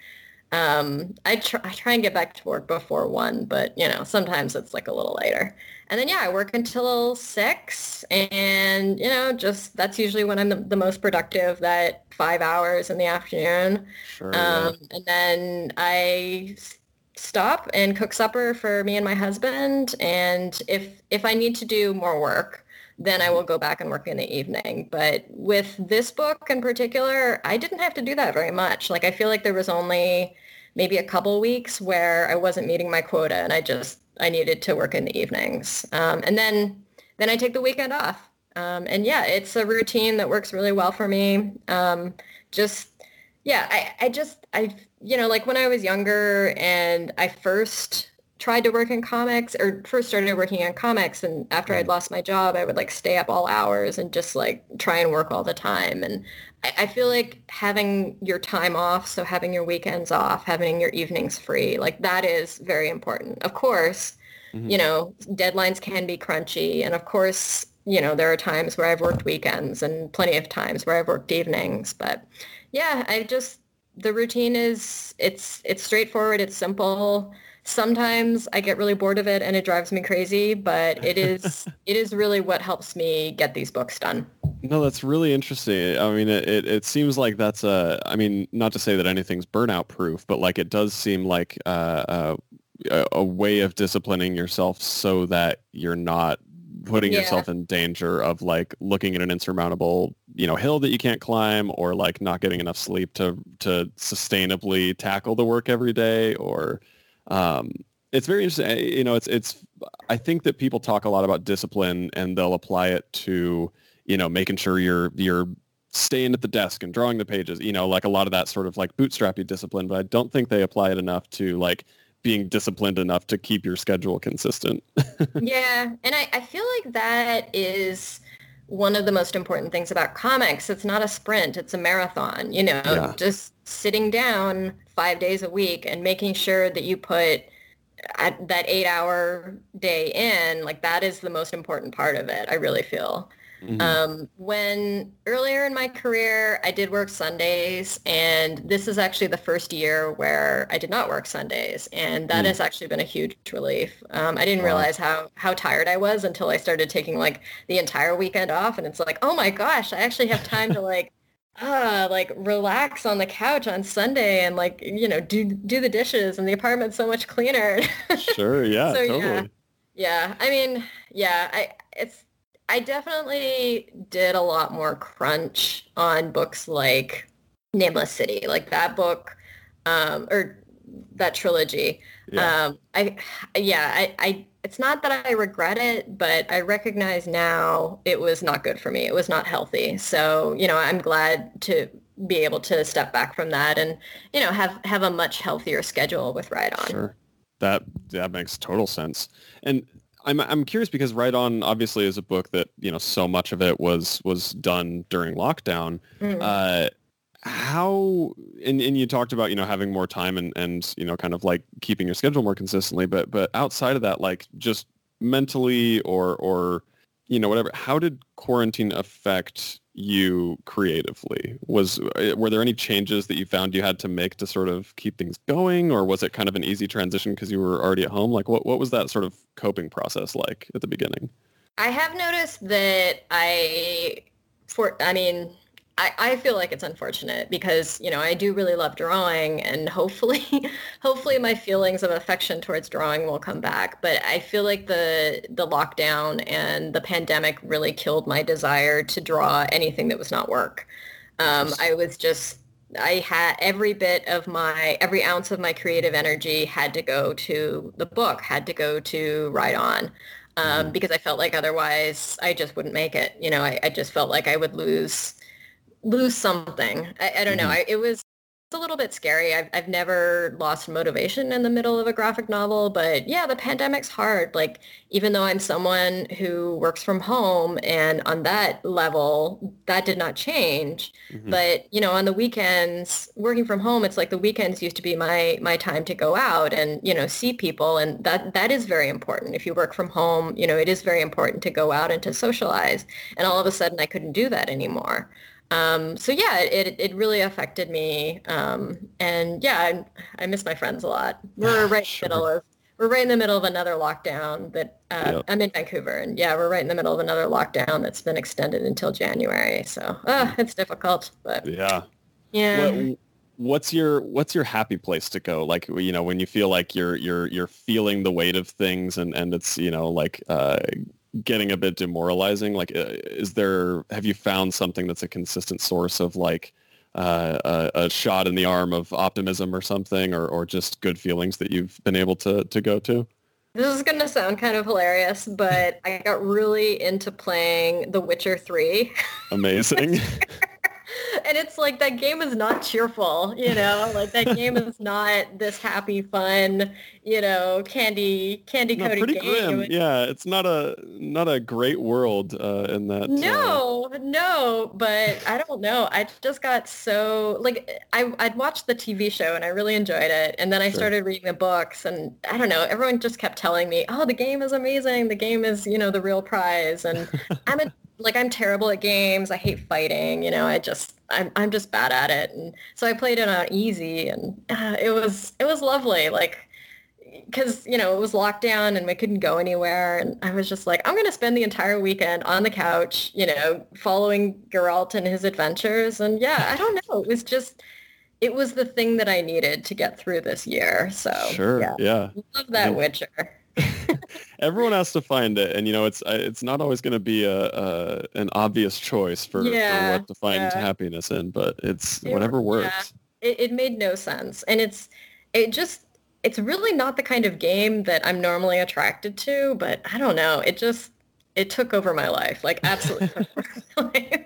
Um, I try, I try and get back to work before one, but you know, sometimes it's like a little later. And then yeah, I work until six, and you know, just that's usually when I'm the, the most productive. That five hours in the afternoon, sure, um, and then I stop and cook supper for me and my husband. And if if I need to do more work, then I will go back and work in the evening. But with this book in particular, I didn't have to do that very much. Like I feel like there was only maybe a couple weeks where I wasn't meeting my quota and I just I needed to work in the evenings. Um, and then then I take the weekend off. Um, and yeah, it's a routine that works really well for me. Um, just yeah, I, I just I you know like when I was younger and I first tried to work in comics or first started working on comics and after I'd lost my job I would like stay up all hours and just like try and work all the time and I, I feel like having your time off so having your weekends off having your evenings free like that is very important of course mm-hmm. you know deadlines can be crunchy and of course you know there are times where I've worked weekends and plenty of times where I've worked evenings but yeah I just the routine is it's it's straightforward it's simple sometimes I get really bored of it and it drives me crazy, but it is it is really what helps me get these books done. No, that's really interesting. I mean, it, it, it seems like that's a, I mean, not to say that anything's burnout proof, but like it does seem like uh, uh, a, a way of disciplining yourself so that you're not putting yeah. yourself in danger of like looking at an insurmountable you know hill that you can't climb or like not getting enough sleep to to sustainably tackle the work every day or um, it's very interesting. Eh, you know, it's it's. I think that people talk a lot about discipline, and they'll apply it to you know making sure you're you're staying at the desk and drawing the pages. You know, like a lot of that sort of like bootstrappy discipline. But I don't think they apply it enough to like being disciplined enough to keep your schedule consistent. yeah, and I, I feel like that is one of the most important things about comics. It's not a sprint, it's a marathon, you know, yeah. just sitting down five days a week and making sure that you put at that eight hour day in, like that is the most important part of it. I really feel. Mm-hmm. Um, when earlier in my career, I did work Sundays, and this is actually the first year where I did not work Sundays, and that mm. has actually been a huge relief. Um, I didn't wow. realize how how tired I was until I started taking like the entire weekend off, and it's like, oh my gosh, I actually have time to like uh like relax on the couch on Sunday and like you know do do the dishes and the apartment's so much cleaner. sure, yeah, so, totally. Yeah, yeah, I mean, yeah, I it's I definitely did a lot more crunch on books like Nameless City, like that book um or that trilogy. Yeah. Um, I yeah, I, I it's not that I regret it, but I recognize now it was not good for me. It was not healthy. So, you know, I'm glad to be able to step back from that and, you know, have have a much healthier schedule with Ride On. Sure. That that makes total sense. And I'm I'm curious because Ride On obviously is a book that you know so much of it was was done during lockdown. Mm. Uh, how and, and you talked about you know having more time and and you know kind of like keeping your schedule more consistently, but but outside of that, like just mentally or or you know whatever, how did quarantine affect you creatively? Was uh, were there any changes that you found you had to make to sort of keep things going, or was it kind of an easy transition because you were already at home? Like, what what was that sort of coping process like at the beginning? I have noticed that I, for I mean, I, I feel like it's unfortunate because you know I do really love drawing and hopefully hopefully my feelings of affection towards drawing will come back. But I feel like the the lockdown and the pandemic really killed my desire to draw anything that was not work. Um, I was just I had every bit of my every ounce of my creative energy had to go to the book had to go to Ride On um, mm-hmm. because I felt like otherwise I just wouldn't make it. You know I, I just felt like I would lose lose something. I, I don't know. Mm-hmm. I, it was a little bit scary. I've, I've never lost motivation in the middle of a graphic novel, but yeah, the pandemic's hard. Like, even though I'm someone who works from home and on that level, that did not change. Mm-hmm. But, you know, on the weekends, working from home, it's like the weekends used to be my, my time to go out and, you know, see people. And that, that is very important. If you work from home, you know, it is very important to go out and to socialize. And all of a sudden I couldn't do that anymore. Um, so yeah, it, it really affected me. Um, and yeah, I, I, miss my friends a lot. We're right sure. in the middle of we're right in the middle of another lockdown that uh, yep. I'm in Vancouver and yeah, we're right in the middle of another lockdown that's been extended until January. So uh, it's difficult, but yeah, yeah. What, what's your what's your happy place to go? Like you know when you feel like you're you're you're feeling the weight of things and and it's you know like uh, getting a bit demoralizing? Like, uh, is there, have you found something that's a consistent source of like uh, a, a, shot in the arm of optimism or something, or, or just good feelings that you've been able to, to go to? This is going to sound kind of hilarious, but I got really into playing The Witcher 3. Amazing. and it's like that game is not cheerful, you know, like that game is not this happy, fun, you know, candy candy coated no, game. Grim. yeah, it's not a not a great world uh, in that. No, uh... no, but I don't know. I just got so like I I'd watched the TV show and I really enjoyed it, and then I sure. started reading the books, and I don't know. Everyone just kept telling me, "Oh, the game is amazing. The game is you know the real prize," and I'm a like I'm terrible at games. I hate fighting. You know, I just I'm I'm just bad at it. And so I played it on easy, and uh, it was it was lovely. Like because you know it was locked down and we couldn't go anywhere, and I was just like, I'm gonna spend the entire weekend on the couch, you know, following Geralt and his adventures. And yeah, I don't know. It was just it was the thing that I needed to get through this year. So sure, yeah, yeah. love that Witcher. everyone has to find it, and you know, it's uh, it's not always going to be a, a, an obvious choice for, yeah, for what to find yeah. happiness in, but it's it, whatever works. Yeah. It, it made no sense, and it's it just it's really not the kind of game that I'm normally attracted to, but I don't know. It just it took over my life, like absolutely.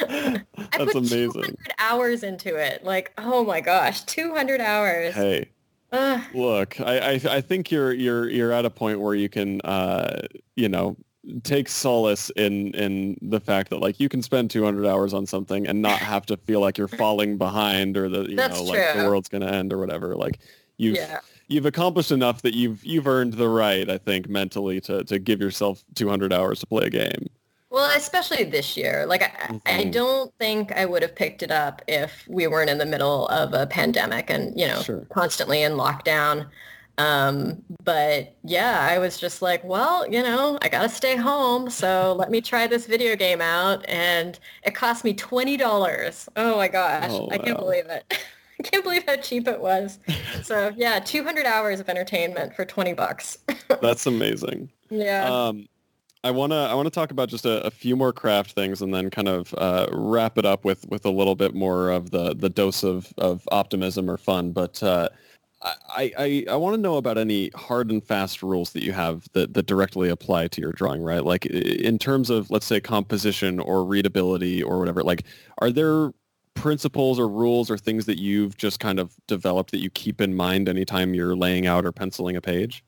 I That's put amazing. 200 hours into it. Like, oh my gosh, 200 hours. Hey, uh, Look, I, I, I think you're you're you're at a point where you can uh, you know take solace in in the fact that like you can spend 200 hours on something and not have to feel like you're falling behind or that you know like the world's going to end or whatever. Like you've yeah. you've accomplished enough that you've you've earned the right i think mentally to to give yourself 200 hours to play a game well, especially this year. Like, I, mm-hmm. I don't think I would have picked it up if we weren't in the middle of a pandemic and, you know, sure. constantly in lockdown. Um, but yeah, I was just like, well, you know, I got to stay home. So let me try this video game out. And it cost me $20. Oh my gosh. Oh, I can't believe it. I can't believe how cheap it was. So yeah, 200 hours of entertainment for 20 bucks. That's amazing. Yeah. Um, I wanna I wanna talk about just a, a few more craft things and then kind of uh, wrap it up with with a little bit more of the the dose of of optimism or fun. But uh, I, I, I want to know about any hard and fast rules that you have that, that directly apply to your drawing, right? Like in terms of, let's say, composition or readability or whatever, like are there principles or rules or things that you've just kind of developed that you keep in mind anytime you're laying out or penciling a page?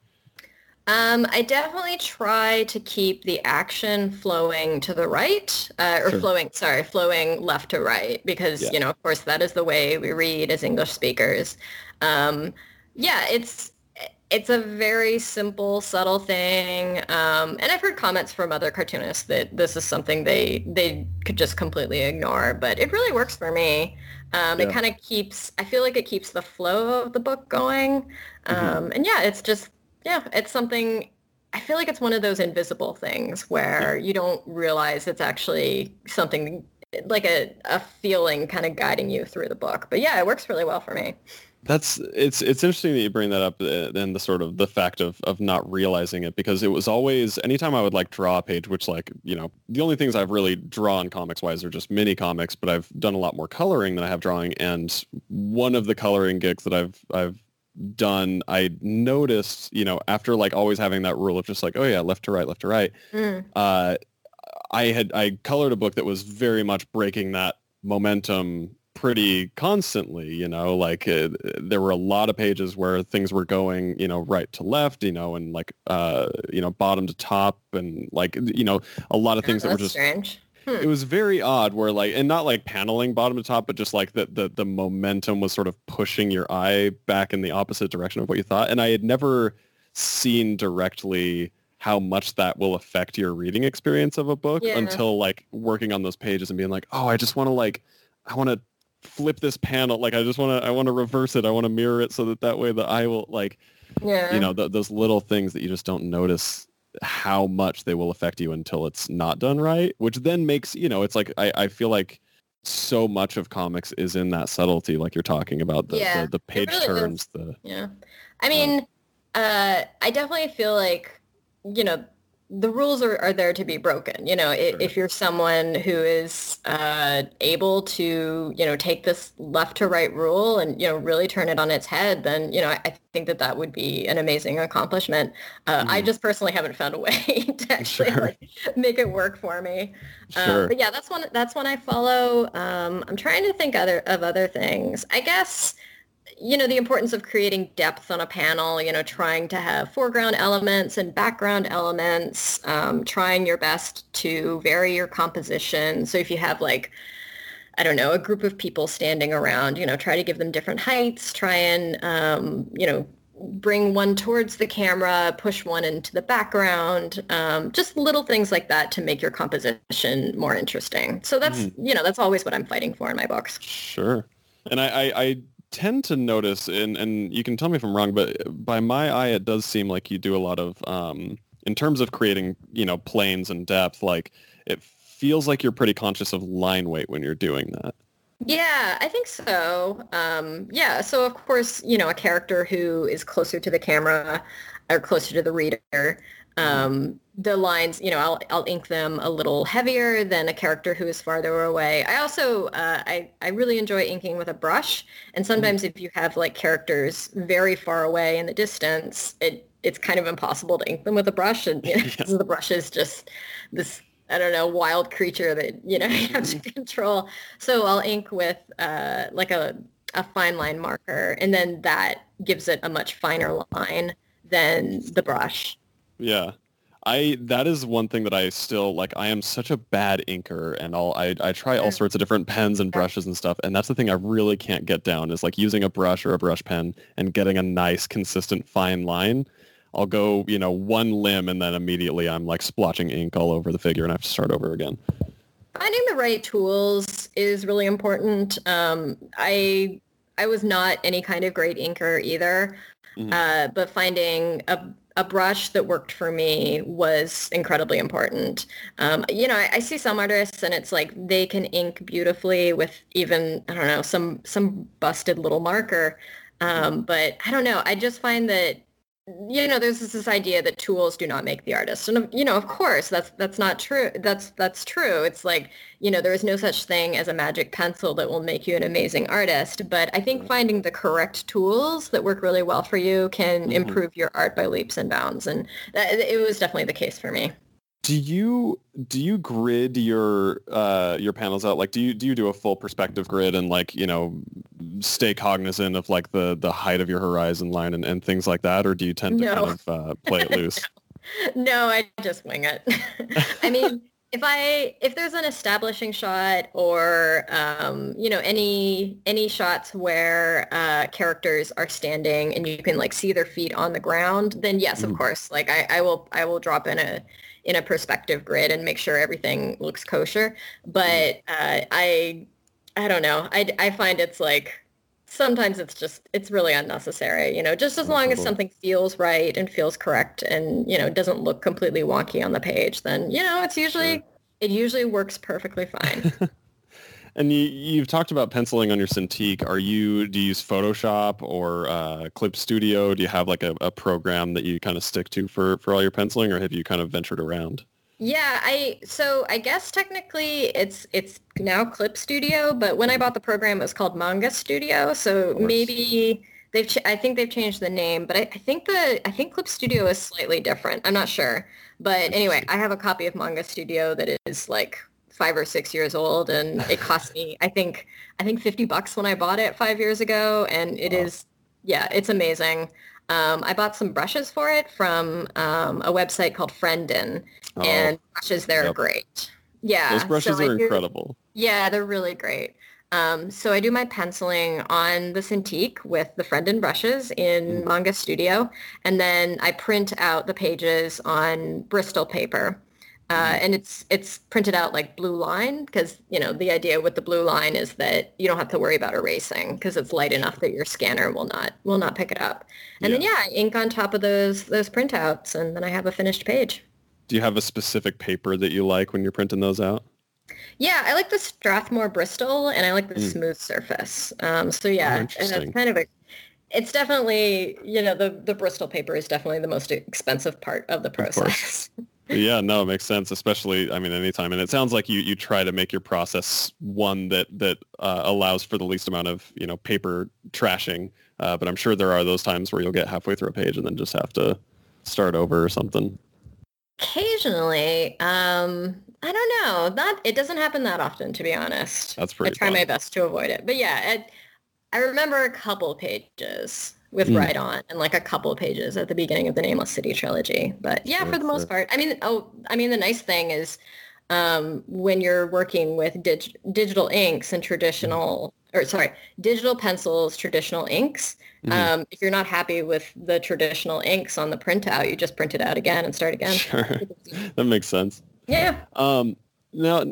Um, I definitely try to keep the action flowing to the right, uh, or sure. flowing, sorry, flowing left to right, because, yeah. you know, of course, that is the way we read as English speakers. Um, yeah, it's it's a very simple, subtle thing. Um, and I've heard comments from other cartoonists that this is something they they could just completely ignore, but it really works for me. Um, yeah. It kind of keeps, I feel like it keeps the flow of the book going. Mm-hmm. Um, mm-hmm. And yeah, it's just, yeah, it's something, I feel like it's one of those invisible things where you don't realize it's actually something like a, a feeling kind of guiding you through the book. But yeah, it works really well for me. That's it's it's interesting that you bring that up uh, and the sort of the fact of of not realizing it because it was always anytime I would like draw a page which like you know the only things I've really drawn comics wise are just mini comics but I've done a lot more coloring than I have drawing and one of the coloring gigs that I've I've done I noticed you know after like always having that rule of just like oh yeah left to right left to right mm. uh, I had I colored a book that was very much breaking that momentum pretty constantly you know like uh, there were a lot of pages where things were going you know right to left you know and like uh you know bottom to top and like you know a lot of things oh, that were just strange hmm. it was very odd where like and not like paneling bottom to top but just like the, the the momentum was sort of pushing your eye back in the opposite direction of what you thought and i had never seen directly how much that will affect your reading experience of a book yeah. until like working on those pages and being like oh i just want to like i want to flip this panel. Like I just want to, I want to reverse it. I want to mirror it so that that way the eye will like, yeah. you know, th- those little things that you just don't notice how much they will affect you until it's not done right, which then makes, you know, it's like, I, I feel like so much of comics is in that subtlety, like you're talking about the, yeah. the, the, page really turns, is. the, yeah. I mean, uh, uh, I definitely feel like, you know, the rules are, are there to be broken. You know, sure. if, you're someone who is uh, able to, you know, take this left to right rule and, you know, really turn it on its head, then, you know, I, I think that that would be an amazing accomplishment. Uh, mm. I just personally haven't found a way to actually sure. like, make it work for me. Uh, sure. but yeah, that's one, that's one I follow. Um, I'm trying to think other of other things. I guess, you know, the importance of creating depth on a panel, you know, trying to have foreground elements and background elements, um, trying your best to vary your composition. So if you have like, I don't know, a group of people standing around, you know, try to give them different heights, try and, um, you know, bring one towards the camera, push one into the background, um, just little things like that to make your composition more interesting. So that's, mm-hmm. you know, that's always what I'm fighting for in my books. Sure. And I, I, I tend to notice, and, and you can tell me if I'm wrong, but by my eye, it does seem like you do a lot of, um, in terms of creating, you know, planes and depth, like it feels like you're pretty conscious of line weight when you're doing that. Yeah, I think so. Um, yeah, so of course, you know, a character who is closer to the camera or closer to the reader um, the lines, you know, I'll, I'll ink them a little heavier than a character who is farther away. I also, uh, I, I really enjoy inking with a brush. And sometimes mm-hmm. if you have like characters very far away in the distance, it, it's kind of impossible to ink them with a brush. And you know, yeah. the brush is just this, I don't know, wild creature that, you know, you have to mm-hmm. control. So I'll ink with uh, like a, a fine line marker. And then that gives it a much finer line than the brush. Yeah. I that is one thing that I still like. I am such a bad inker, and all I I try all sorts of different pens and brushes and stuff, and that's the thing I really can't get down is like using a brush or a brush pen and getting a nice consistent fine line. I'll go you know one limb, and then immediately I'm like splotching ink all over the figure, and I have to start over again. Finding the right tools is really important. Um, I I was not any kind of great inker either, mm-hmm. uh, but finding a a brush that worked for me was incredibly important. Um, you know, I, I, see some artists and it's like they can ink beautifully with even, I don't know, some, some busted little marker. Um, but I don't know. I just find that you know, there's this idea that tools do not make the artist. And, you know, of course, that's that's not true. That's that's true. It's like, you know, there is no such thing as a magic pencil that will make you an amazing artist. But I think finding the correct tools that work really well for you can mm-hmm. improve your art by leaps and bounds. And that, it was definitely the case for me do you do you grid your uh your panels out like do you do you do a full perspective grid and like you know stay cognizant of like the the height of your horizon line and, and things like that or do you tend to no. kind of uh, play it loose no. no i just wing it i mean if i if there's an establishing shot or um you know any any shots where uh characters are standing and you can like see their feet on the ground then yes mm. of course like i i will i will drop in a in a perspective grid and make sure everything looks kosher. But uh, I, I don't know. I, I find it's like sometimes it's just it's really unnecessary. You know, just as long as something feels right and feels correct and you know doesn't look completely wonky on the page, then you know it's usually sure. it usually works perfectly fine. And you, you've talked about penciling on your Cintiq. Are you do you use Photoshop or uh, Clip Studio? Do you have like a, a program that you kind of stick to for, for all your penciling, or have you kind of ventured around? Yeah, I so I guess technically it's it's now Clip Studio, but when I bought the program, it was called Manga Studio. So maybe they've ch- I think they've changed the name, but I, I, think the I think Clip Studio is slightly different. I'm not sure, but anyway, I have a copy of Manga Studio that is like five or six years old and it cost me i think i think 50 bucks when i bought it five years ago and it wow. is yeah it's amazing um, i bought some brushes for it from um, a website called Frenden oh. and brushes there yep. are great yeah those brushes so are do, incredible yeah they're really great um, so I do my penciling on the Cintiq with the Frenden brushes in mm. Manga Studio, and then I print out the pages on Bristol paper. Uh, and it's it's printed out like blue line because you know the idea with the blue line is that you don't have to worry about erasing because it's light enough that your scanner will not will not pick it up. And yeah. then yeah, ink on top of those those printouts, and then I have a finished page. Do you have a specific paper that you like when you're printing those out? Yeah, I like the Strathmore Bristol, and I like the mm. smooth surface. Um, so yeah, oh, and it's kind of a it's definitely you know the the Bristol paper is definitely the most expensive part of the process. Of yeah, no, it makes sense, especially I mean anytime. And it sounds like you you try to make your process one that that uh, allows for the least amount of you know paper trashing. Uh, but I'm sure there are those times where you'll get halfway through a page and then just have to start over or something. Occasionally, um, I don't know. That it doesn't happen that often, to be honest. That's pretty. I try fun. my best to avoid it, but yeah, it, I remember a couple pages with mm. Ride On and like a couple of pages at the beginning of the Nameless City trilogy. But yeah, sure, for the most part, I mean, oh, I mean, the nice thing is um, when you're working with dig- digital inks and traditional, or sorry, digital pencils, traditional inks. Mm-hmm. Um, if you're not happy with the traditional inks on the printout, you just print it out again and start again. Sure, that makes sense. Yeah. Um, now,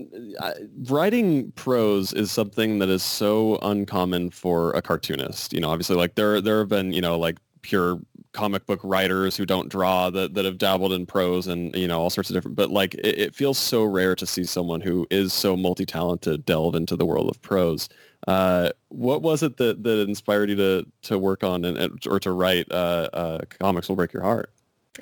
writing prose is something that is so uncommon for a cartoonist. You know, obviously, like there there have been you know like pure comic book writers who don't draw that, that have dabbled in prose and you know all sorts of different but like it, it feels so rare to see someone who is so multi-talented delve into the world of prose uh, what was it that, that inspired you to to work on and or to write uh, uh, comics will break your heart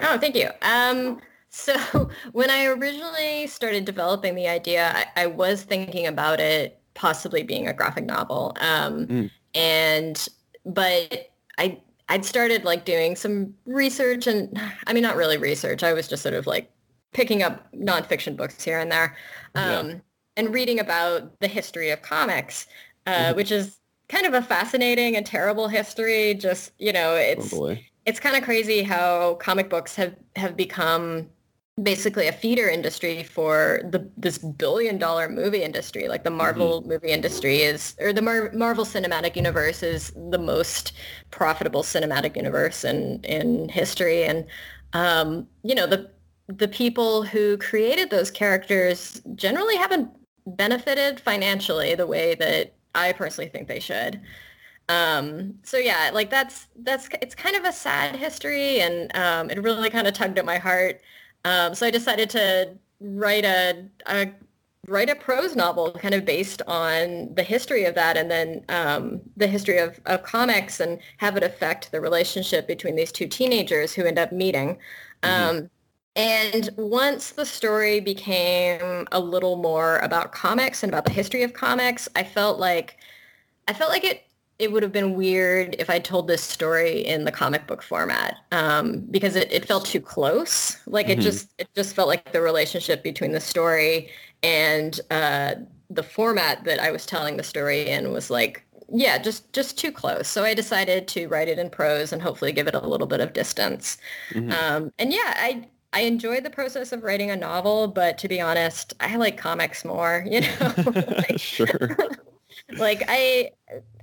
oh thank you um so when I originally started developing the idea, I, I was thinking about it possibly being a graphic novel. Um, mm. And but I I'd started like doing some research and I mean not really research. I was just sort of like picking up nonfiction books here and there um, yeah. and reading about the history of comics, uh, mm. which is kind of a fascinating and terrible history. Just you know, it's oh it's kind of crazy how comic books have have become basically a feeder industry for the this billion dollar movie industry. Like the marvel mm-hmm. movie industry is or the Mar- marvel cinematic universe is the most profitable cinematic universe in in history. And um, you know the the people who created those characters generally haven't benefited financially the way that i personally think they should. Um, so yeah like that's that's it's kind of a sad history. And um, it really kind of tugged at my heart um, so I decided to write a, a write a prose novel kind of based on the history of that and then um, the history of, of comics and have it affect the relationship between these two teenagers who end up meeting. Mm-hmm. Um, and once the story became a little more about comics and about the history of comics, I felt like I felt like it it would have been weird if I told this story in the comic book format um, because it, it felt too close. Like mm-hmm. it just it just felt like the relationship between the story and uh, the format that I was telling the story in was like yeah just just too close. So I decided to write it in prose and hopefully give it a little bit of distance. Mm-hmm. Um, and yeah, I I enjoyed the process of writing a novel, but to be honest, I like comics more. You know, like, sure like I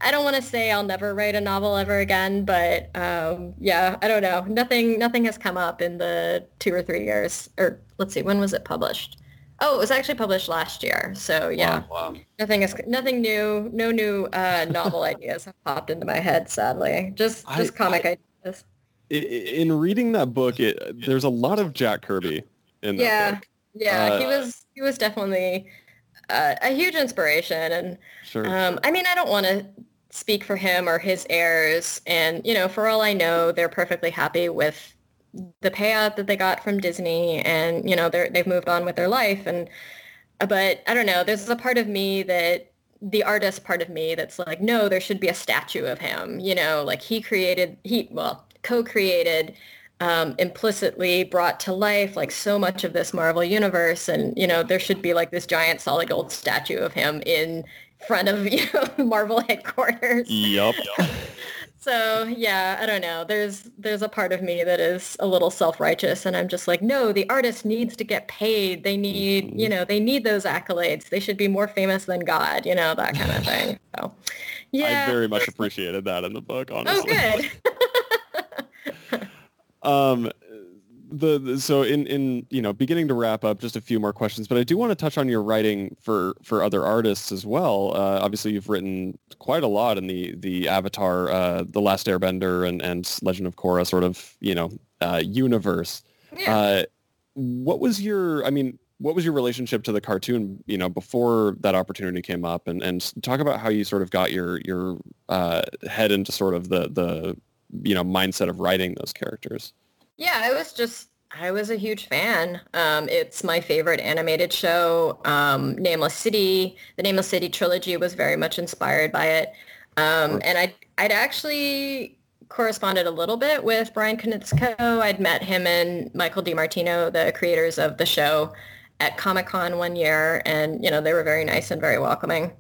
I don't want to say I'll never write a novel ever again, but um, yeah, I don't know. Nothing nothing has come up in the two or three years. Or let's see, when was it published? Oh, it was actually published last year. So yeah, wow, wow. nothing is nothing new. No new uh, novel ideas have popped into my head. Sadly, just just I, comic I, ideas. In reading that book, it, there's a lot of Jack Kirby in that yeah. book. Yeah, uh, he was he was definitely uh, a huge inspiration. And sure. um, I mean, I don't want to speak for him or his heirs. And, you know, for all I know, they're perfectly happy with the payout that they got from Disney and, you know, they're, they've moved on with their life. And, but I don't know, there's a part of me that the artist part of me that's like, no, there should be a statue of him. You know, like he created, he, well, co-created um, implicitly brought to life like so much of this Marvel universe. And, you know, there should be like this giant solid gold statue of him in front of, you know, Marvel headquarters. Yep. so yeah, I don't know. There's there's a part of me that is a little self-righteous and I'm just like, no, the artist needs to get paid. They need, mm-hmm. you know, they need those accolades. They should be more famous than God, you know, that kind of thing. So yeah. I very much appreciated that in the book, oh, honestly. Oh, good. Um, the, the, so in in you know beginning to wrap up just a few more questions but i do want to touch on your writing for for other artists as well. Uh, obviously you've written quite a lot in the the avatar uh, the last airbender and and legend of korra sort of you know uh, universe. Yeah. Uh, what was your i mean what was your relationship to the cartoon you know before that opportunity came up? And and talk about how you sort of got your your uh, head into sort of the the you know mindset of writing those characters. Yeah i was just i was a huge fan. Um, it's my favorite animated show um, nameless city. The nameless city trilogy was very much inspired by it. Um, and I, i'd actually corresponded a little bit with bryan konietzko i'd met him and michael dimartino the creators of the show at comic-con one year and you know they were very nice and very welcoming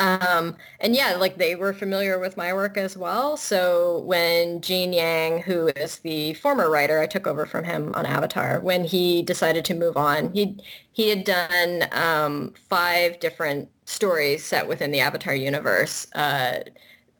um, and yeah, like they were familiar with my work as well. So when Gene Yang, who is the former writer, I took over from him on Avatar, when he decided to move on, he he had done um, five different stories set within the Avatar universe, uh,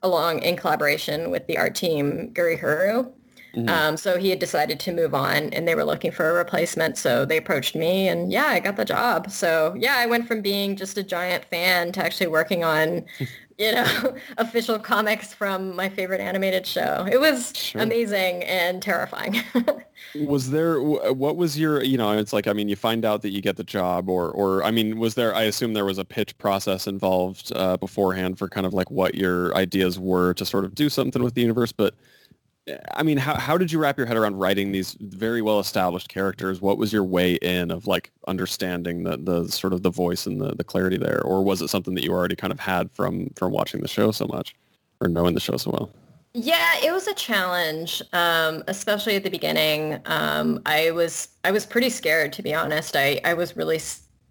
along in collaboration with the art team Gurihiru. Mm-hmm. Um, so he had decided to move on and they were looking for a replacement. So they approached me and yeah, I got the job. So yeah, I went from being just a giant fan to actually working on, you know, official comics from my favorite animated show. It was sure. amazing and terrifying. was there, what was your, you know, it's like, I mean, you find out that you get the job or, or, I mean, was there, I assume there was a pitch process involved uh, beforehand for kind of like what your ideas were to sort of do something with the universe, but I mean, how, how did you wrap your head around writing these very well established characters? What was your way in of like understanding the, the sort of the voice and the, the clarity there? Or was it something that you already kind of had from, from watching the show so much or knowing the show so well? Yeah, it was a challenge, um, especially at the beginning. Um, I was I was pretty scared, to be honest. I, I was really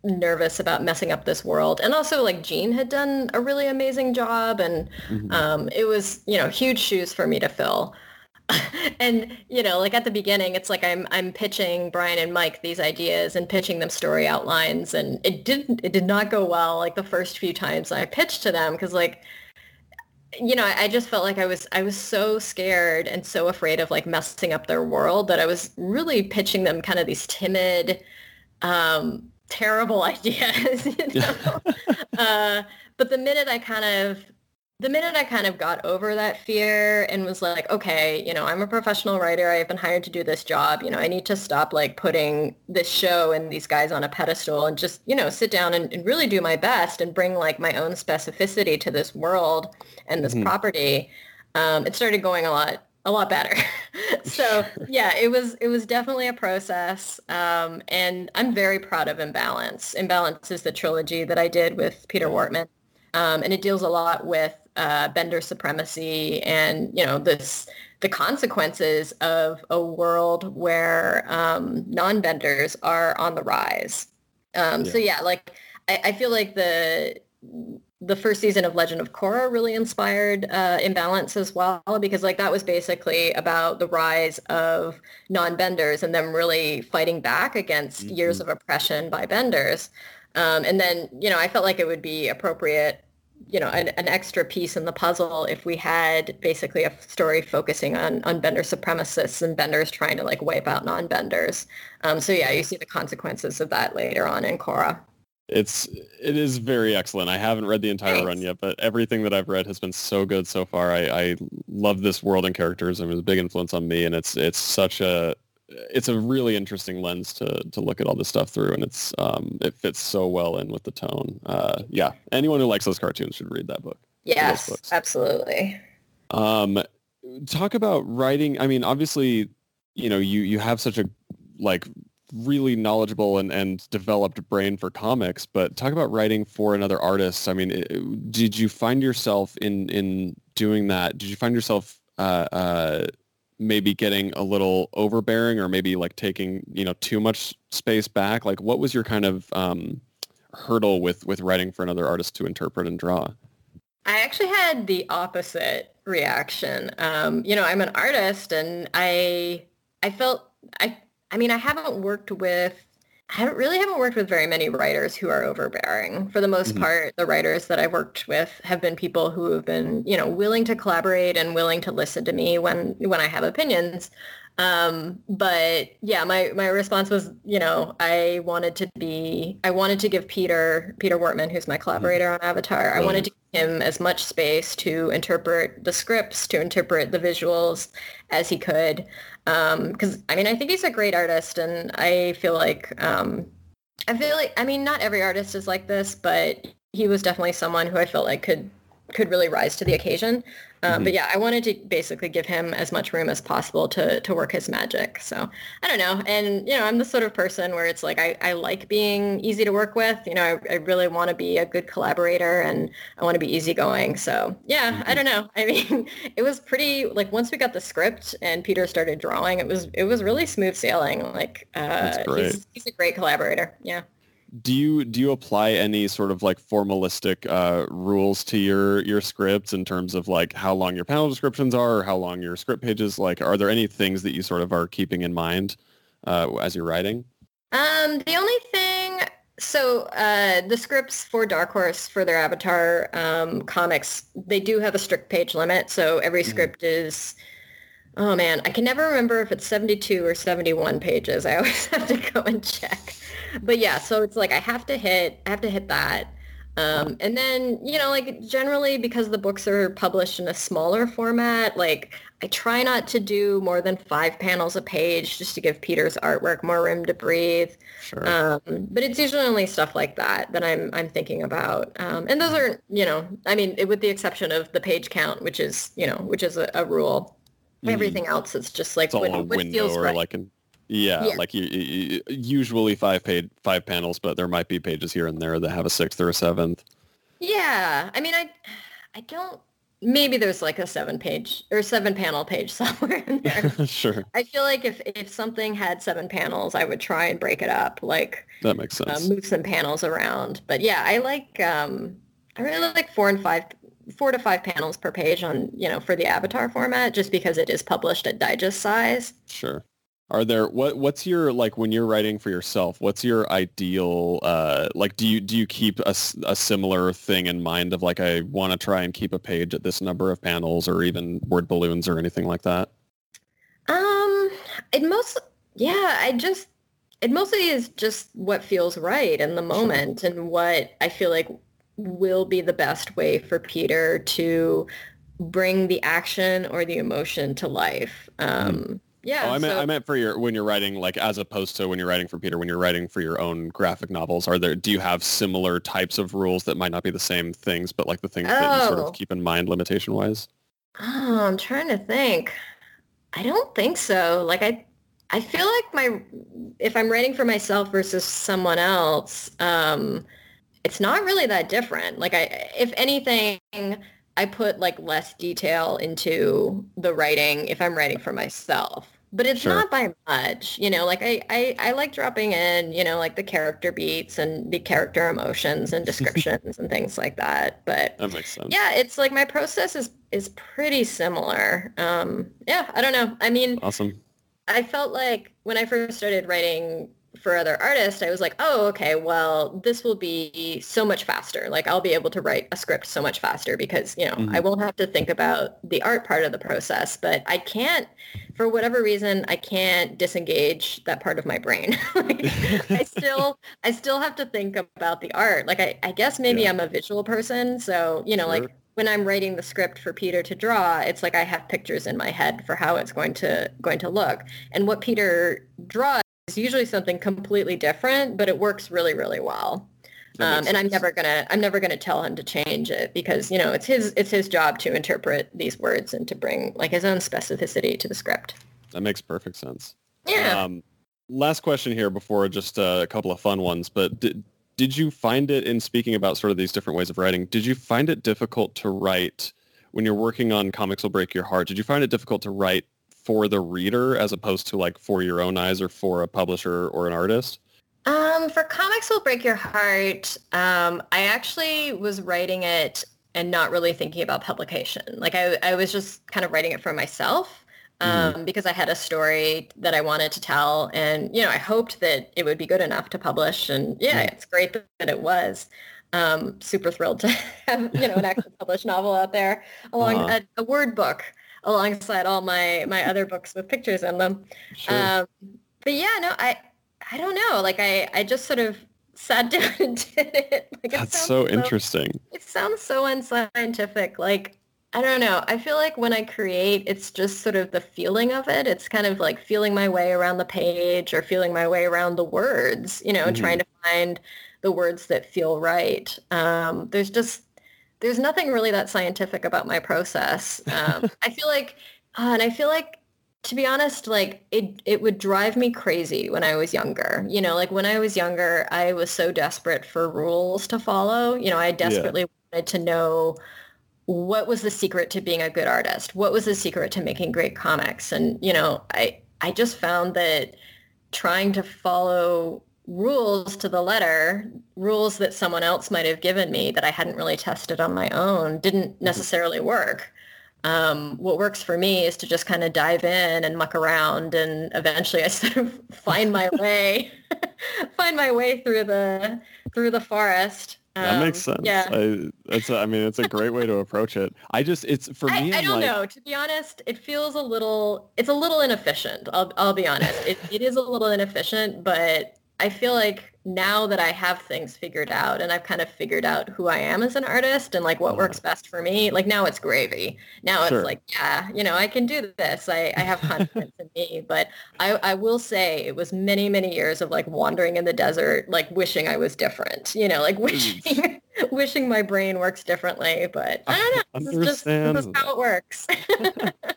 nervous about messing up this world. And also, like, Gene had done a really amazing job, and mm-hmm. um, it was, you know, huge shoes for me to fill. and you know like at the beginning it's like i'm i'm pitching brian and mike these ideas and pitching them story outlines and it didn't it did not go well like the first few times i pitched to them because like you know I, I just felt like i was i was so scared and so afraid of like messing up their world that i was really pitching them kind of these timid um terrible ideas you know? Uh, but the minute i kind of the minute I kind of got over that fear and was like, okay, you know, I'm a professional writer. I've been hired to do this job. You know, I need to stop like putting this show and these guys on a pedestal and just, you know, sit down and, and really do my best and bring like my own specificity to this world and this mm-hmm. property. Um, it started going a lot a lot better. so yeah, it was it was definitely a process, um, and I'm very proud of Imbalance. Imbalance is the trilogy that I did with Peter Wartman, um, and it deals a lot with uh, bender supremacy and you know this the consequences of a world where um, non-benders are on the rise. Um, yeah. So yeah, like I, I, feel like the the first season of Legend of Korra really inspired uh, Imbalance as well because like that was basically about the rise of non-benders and them really fighting back against mm-hmm. years of oppression by benders. Um, and then you know I felt like it would be appropriate you know, an, an, extra piece in the puzzle if we had basically a story focusing on, on bender supremacists and benders trying to like wipe out non-benders. Um, so yeah, you see the consequences of that later on in Korra. It's it is very excellent. I haven't read the entire Thanks. run yet, but everything that I've read has been so good so far. I, I love this world and characters. and it was a big influence on me, and it's it's such a it's a really interesting lens to to look at all this stuff through, and it's um, it fits so well in with the tone. Uh, yeah, anyone who likes those cartoons should read that book. Yes, absolutely. Um, talk about writing. I mean, obviously, you know, you you have such a like really knowledgeable and, and developed brain for comics, but talk about writing for another artist. I mean, it, did you find yourself in in doing that? Did you find yourself uh, uh, maybe getting a little overbearing or maybe like taking you know too much space back? Like what was your kind of um, hurdle with with writing for another artist to interpret and draw? I actually had the opposite reaction. Um, you know i'm an artist and i i felt i i mean i haven't worked with I haven't really haven't worked with very many writers who are overbearing. For the most mm-hmm. part, the writers that I've worked with have been people who have been, you know, willing to collaborate and willing to listen to me when when I have opinions. Um, but yeah, my, my response was, you know, I wanted to be, I wanted to give Peter, Peter Wartman, who's my collaborator on Avatar, I wanted to give him as much space to interpret the scripts, to interpret the visuals as he could. Um, cause I mean, I think he's a great artist and I feel like, um, I feel like, I mean, not every artist is like this, but he was definitely someone who I felt like could could really rise to the occasion. Um, mm-hmm. But yeah, I wanted to basically give him as much room as possible to to work his magic. So I don't know. And, you know, I'm the sort of person where it's like I, I like being easy to work with. You know, I, I really want to be a good collaborator and I want to be easygoing. So yeah, mm-hmm. I don't know. I mean, it was pretty like once we got the script and Peter started drawing, it was it was really smooth sailing. Like uh, he's, he's a great collaborator. Yeah do you do you apply any sort of like formalistic uh, rules to your your scripts in terms of like how long your panel descriptions are or how long your script pages like are there any things that you sort of are keeping in mind uh, as you're writing um the only thing so uh, the scripts for dark horse for their avatar um, comics they do have a strict page limit so every mm-hmm. script is oh man i can never remember if it's 72 or 71 pages i always have to go and check but yeah, so it's like I have to hit, I have to hit that. Um, and then, you know, like generally because the books are published in a smaller format, like I try not to do more than five panels a page just to give Peter's artwork more room to breathe. Sure. Um, but it's usually only stuff like that that I'm I'm thinking about. Um, and those are, you know, I mean, it, with the exception of the page count, which is, you know, which is a, a rule. Mm. Everything else, it's just like it's all a window or right. like an yeah, yeah. like you, you, usually five paid five panels, but there might be pages here and there that have a sixth or a seventh. Yeah, I mean, I, I don't. Maybe there's like a seven page or seven panel page somewhere in there. sure. I feel like if if something had seven panels, I would try and break it up, like that makes uh, sense. Uh, move some panels around. But yeah, I like. um I really like four and five four to five panels per page on you know for the avatar format just because it is published at digest size. Sure. Are there what what's your like when you're writing for yourself what's your ideal uh like do you do you keep a, a similar thing in mind of like i want to try and keep a page at this number of panels or even word balloons or anything like that? Um it most yeah i just it mostly is just what feels right in the moment sure. and what i feel like will be the best way for Peter to bring the action or the emotion to life. Um, mm. Yeah. Oh, I meant so, I meant for your when you're writing like as opposed to when you're writing for Peter when you're writing for your own graphic novels. Are there do you have similar types of rules that might not be the same things, but like the things oh. that you sort of oh. keep in mind limitation wise? Oh, I'm trying to think. I don't think so. Like I I feel like my if I'm writing for myself versus someone else, um, it's not really that different. Like I if anything, I put like less detail into the writing if I'm writing for myself. But it's sure. not by much, you know, like I, I, I like dropping in, you know, like the character beats and the character emotions and descriptions and things like that. But that makes sense. Yeah, it's like my process is is pretty similar. Um, yeah, I don't know. I mean, awesome. I felt like when I first started writing for other artists, I was like, oh, okay, well, this will be so much faster. Like I'll be able to write a script so much faster because, you know, mm-hmm. I won't have to think about the art part of the process, but I can't, for whatever reason, I can't disengage that part of my brain. like, I still, I still have to think about the art. Like I, I guess maybe yeah. I'm a visual person. So, you know, sure. like when I'm writing the script for Peter to draw, it's like I have pictures in my head for how it's going to going to look. And what Peter draws is usually something completely different, but it works really, really well. Um, and I'm never gonna I'm never gonna tell him to change it because you know it's his it's his job to interpret these words and to bring like his own specificity to the script. That makes perfect sense. Yeah. Um, last question here before just uh, a couple of fun ones, but did, did you find it in speaking about sort of these different ways of writing? Did you find it difficult to write when you're working on Comics Will Break Your Heart? Did you find it difficult to write for the reader as opposed to like for your own eyes or for a publisher or an artist? Um, for Comics Will Break Your Heart, um, I actually was writing it and not really thinking about publication. Like I, I was just kind of writing it for myself. Mm-hmm. um, mm-hmm. because I had a story that I wanted to tell, and you know, I hoped that it would be good enough to publish. And yeah, mm-hmm. it's great that it was. Um, super thrilled to have you know an actual published novel out there, along uh-huh. a, a, word book alongside all my my other books with pictures in them. Sure. Um, but yeah, no, I I don't know. Like I I just sort of sat down and did it. Like That's it so, so interesting. It sounds so unscientific. Like I don't know. I feel like when I create, it's just sort of the feeling of it. It's kind of like feeling my way around the page or feeling my way around the words, you know, mm-hmm. trying to find the words that feel right. Um, there's just, there's nothing really that scientific about my process. Um, I feel like, uh, and I feel like, to be honest, like it, it would drive me crazy when I was younger. You know, like when I was younger, I was so desperate for rules to follow. You know, I desperately yeah. wanted to know what was the secret to being a good artist? What was the secret to making great comics? And, you know, I, I just found that trying to follow rules to the letter, rules that someone else might have given me that I hadn't really tested on my own, didn't mm-hmm. necessarily work. Um, what works for me is to just kind of dive in and muck around, and eventually I sort of find my way, find my way through the through the forest that makes um, sense. Yeah, I, it's. A, I mean, it's a great way to approach it. I just, it's for me. I, I don't like, know. To be honest, it feels a little. It's a little inefficient. I'll, I'll be honest. It, it is a little inefficient, but I feel like now that I have things figured out and I've kind of figured out who I am as an artist and like what uh-huh. works best for me, like now it's gravy. Now sure. it's like, yeah, you know, I can do this. I, I have confidence in me. But I, I will say it was many, many years of like wandering in the desert, like wishing I was different, you know, like wishing, wishing my brain works differently. But I don't know. I this is just this is how it works.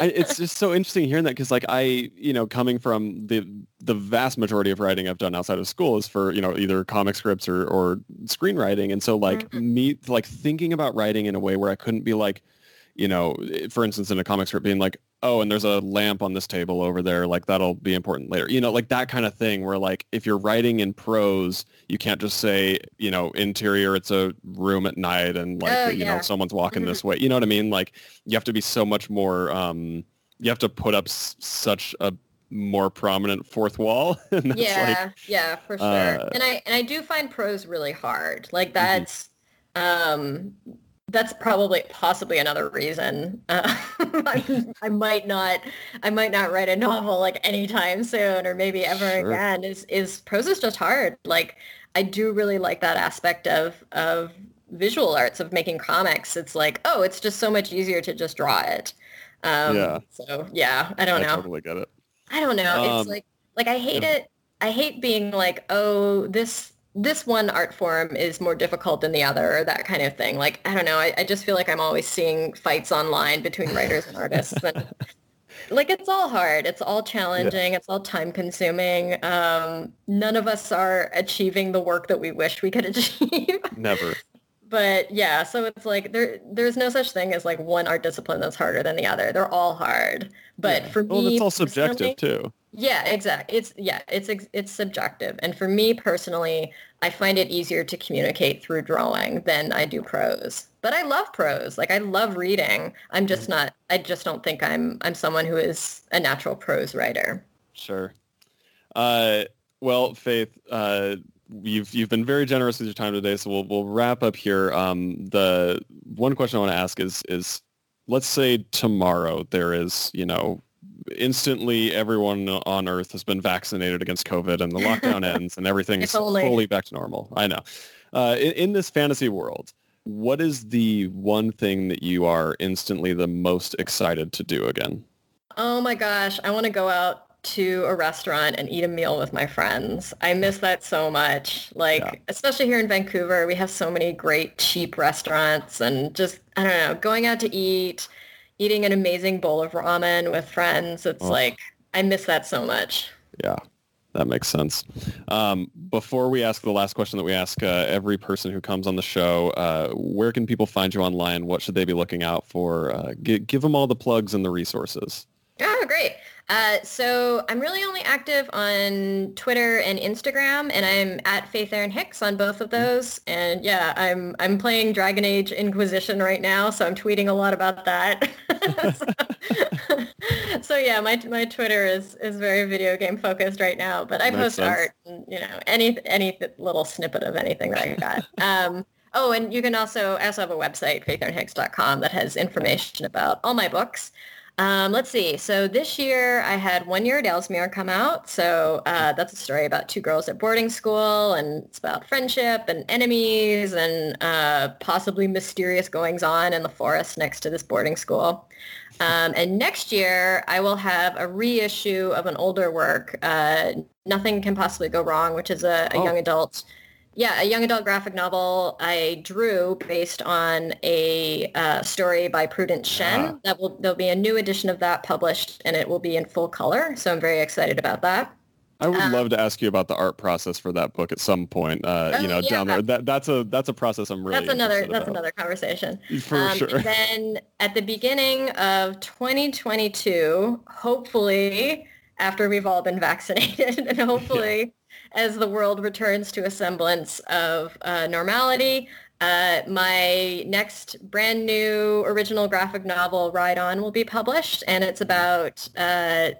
I, it's just so interesting hearing that because like I, you know, coming from the the vast majority of writing I've done outside of school is for you know either comic scripts or or screenwriting, and so like mm-hmm. me like thinking about writing in a way where I couldn't be like, you know, for instance, in a comic script being like, oh, and there's a lamp on this table over there, like that'll be important later. You know, like that kind of thing where like if you're writing in prose, you can't just say, you know, interior, it's a room at night and like, oh, you yeah. know, someone's walking this way. You know what I mean? Like you have to be so much more, um, you have to put up s- such a more prominent fourth wall. yeah, like, yeah, for sure. Uh, and I and I do find prose really hard. Like mm-hmm. that's mm-hmm. um that's probably possibly another reason uh, I, I, might not I might not write a novel like anytime soon or maybe ever sure. again is is prose is just hard like I do really like that aspect of of visual arts of making comics. It's like, oh, it's just so much easier to just draw it. Um, yeah. So yeah, I don't I know. totally get it. I don't know. Um, it's like like I hate yeah. it. I hate being like, oh, this this one art form is more difficult than the other or that kind of thing. Like, I don't know. I, I just feel like I'm always seeing fights online between writers and artists. And like it's all hard. It's all challenging. Yeah. It's all time consuming. Um, none of us are achieving the work that we wish we could achieve. Never but yeah, so it's like there there's no such thing as like one art discipline that's harder than the other. They're all hard. But yeah. for well, me, it's all subjective too. Yeah, exactly. It's yeah, it's it's subjective. And for me personally, I find it easier to communicate through drawing than I do prose. But I love prose. Like I love reading. I'm just mm-hmm. not I just don't think I'm I'm someone who is a natural prose writer. Sure. Uh well, Faith, uh, you've you've been very generous with your time today, so we'll we'll wrap up here. Um, the one question I want to ask is is let's say tomorrow there is you know instantly everyone on earth has been vaccinated against COVID and the lockdown ends and everything's fully back to normal. I know. Uh, in, in this fantasy world, what is the one thing that you are instantly the most excited to do again? Oh my gosh, I want to go out to a restaurant and eat a meal with my friends. I miss that so much. Like, yeah. especially here in Vancouver, we have so many great cheap restaurants and just, I don't know, going out to eat, eating an amazing bowl of ramen with friends. It's oh. like, I miss that so much. Yeah, that makes sense. Um, before we ask the last question that we ask uh, every person who comes on the show, uh, where can people find you online? What should they be looking out for? Uh, g- give them all the plugs and the resources. Oh, great. Uh, so I'm really only active on Twitter and Instagram, and I'm at Faith Erin Hicks on both of those. And yeah, I'm I'm playing Dragon Age Inquisition right now, so I'm tweeting a lot about that. so, so, yeah, my my Twitter is is very video game focused right now, but I Makes post sense. art, and, you know, any any little snippet of anything that I got. Um, Oh, and you can also, I also have a website, faitherinhicks.com, that has information about all my books. Um, let's see. So this year I had One Year at Ellsmere come out. So uh, that's a story about two girls at boarding school, and it's about friendship and enemies and uh, possibly mysterious goings on in the forest next to this boarding school. Um, and next year I will have a reissue of an older work, uh, Nothing Can Possibly Go Wrong, which is a, a oh. young adult yeah, a young adult graphic novel I drew based on a uh, story by Prudence Shen. Ah. That will there'll be a new edition of that published, and it will be in full color. So I'm very excited about that. I would um, love to ask you about the art process for that book at some point. Uh, oh, you know, yeah. down there. That that's a that's a process I'm really. That's another that's about. another conversation. For um, sure. then at the beginning of 2022, hopefully after we've all been vaccinated, and hopefully. Yeah as the world returns to a semblance of uh, normality. Uh, my next brand new original graphic novel, Ride On, will be published, and it's about uh,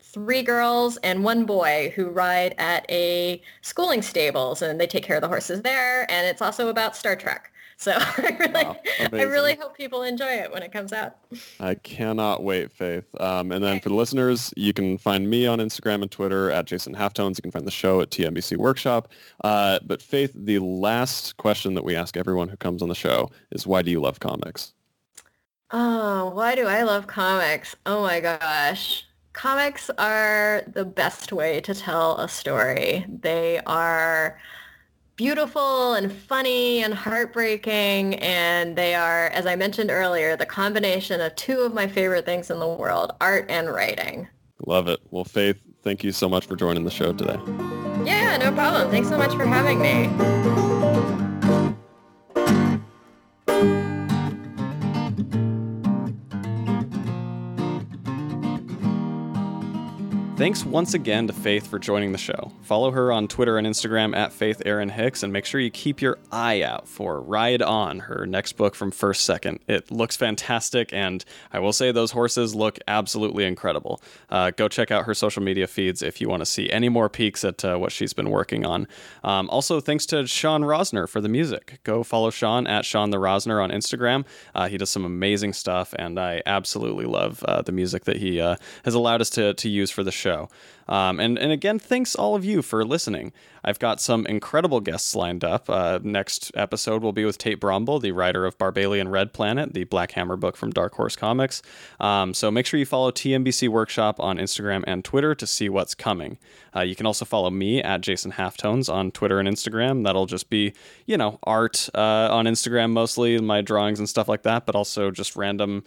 three girls and one boy who ride at a schooling stables, and they take care of the horses there. And it's also about Star Trek. So I really, wow, I really hope people enjoy it when it comes out. I cannot wait, Faith. Um, and then okay. for the listeners, you can find me on Instagram and Twitter at Jason Halftones. You can find the show at TMBC Workshop. Uh, but Faith, the last question that we ask everyone who comes on the show is, why do you love comics? Oh, why do I love comics? Oh my gosh. Comics are the best way to tell a story. They are beautiful and funny and heartbreaking. And they are, as I mentioned earlier, the combination of two of my favorite things in the world, art and writing. Love it. Well, Faith, thank you so much for joining the show today. Yeah, no problem. Thanks so much for having me. Thanks once again to Faith for joining the show. Follow her on Twitter and Instagram at Faith Erin Hicks, and make sure you keep your eye out for Ride On, her next book from First Second. It looks fantastic, and I will say those horses look absolutely incredible. Uh, go check out her social media feeds if you want to see any more peeks at uh, what she's been working on. Um, also, thanks to Sean Rosner for the music. Go follow Sean at Sean the Rosner on Instagram. Uh, he does some amazing stuff, and I absolutely love uh, the music that he uh, has allowed us to, to use for the show. Show. Um, and, and again, thanks all of you for listening. I've got some incredible guests lined up. Uh, next episode will be with Tate Brombal, the writer of Barbalien Red Planet, the Black Hammer book from Dark Horse Comics. Um, so make sure you follow TMBC Workshop on Instagram and Twitter to see what's coming. Uh, you can also follow me at Jason Halftones on Twitter and Instagram. That'll just be, you know, art uh, on Instagram mostly, my drawings and stuff like that, but also just random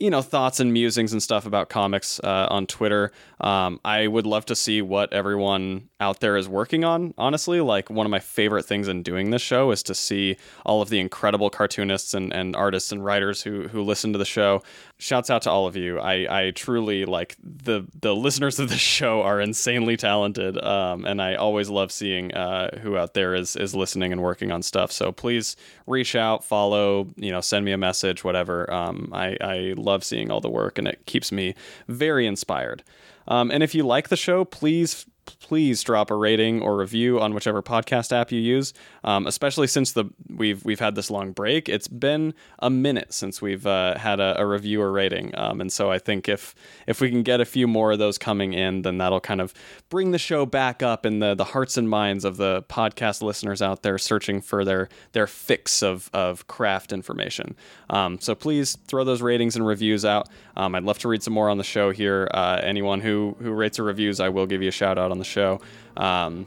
you know thoughts and musings and stuff about comics uh, on Twitter. Um, I would love to see what everyone out there is working on. Honestly, like one of my favorite things in doing this show is to see all of the incredible cartoonists and, and artists and writers who who listen to the show. Shouts out to all of you. I, I truly like the the listeners of the show are insanely talented, um, and I always love seeing uh, who out there is is listening and working on stuff. So please reach out, follow, you know, send me a message, whatever. Um, I I love seeing all the work, and it keeps me very inspired. Um, and if you like the show, please please drop a rating or review on whichever podcast app you use. Um, especially since the we've we've had this long break, it's been a minute since we've uh, had a, a, review or rating, um, and so I think if if we can get a few more of those coming in, then that'll kind of bring the show back up in the the hearts and minds of the podcast listeners out there searching for their their fix of of craft information. Um, so please throw those ratings and reviews out. Um, I'd love to read some more on the show here. Uh, anyone who who rates or reviews, I will give you a shout out on the show. Um,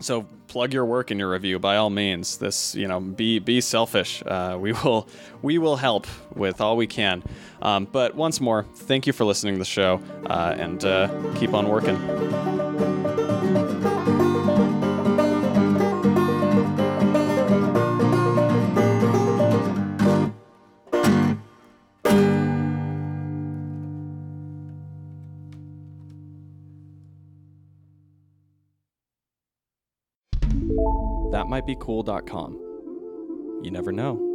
so plug your work in your review by all means. This, you know, be be selfish. Uh, we will we will help with all we can. Um, but once more, thank you for listening to the show, uh, and uh, keep on working. thatmightbecool.com. You never know.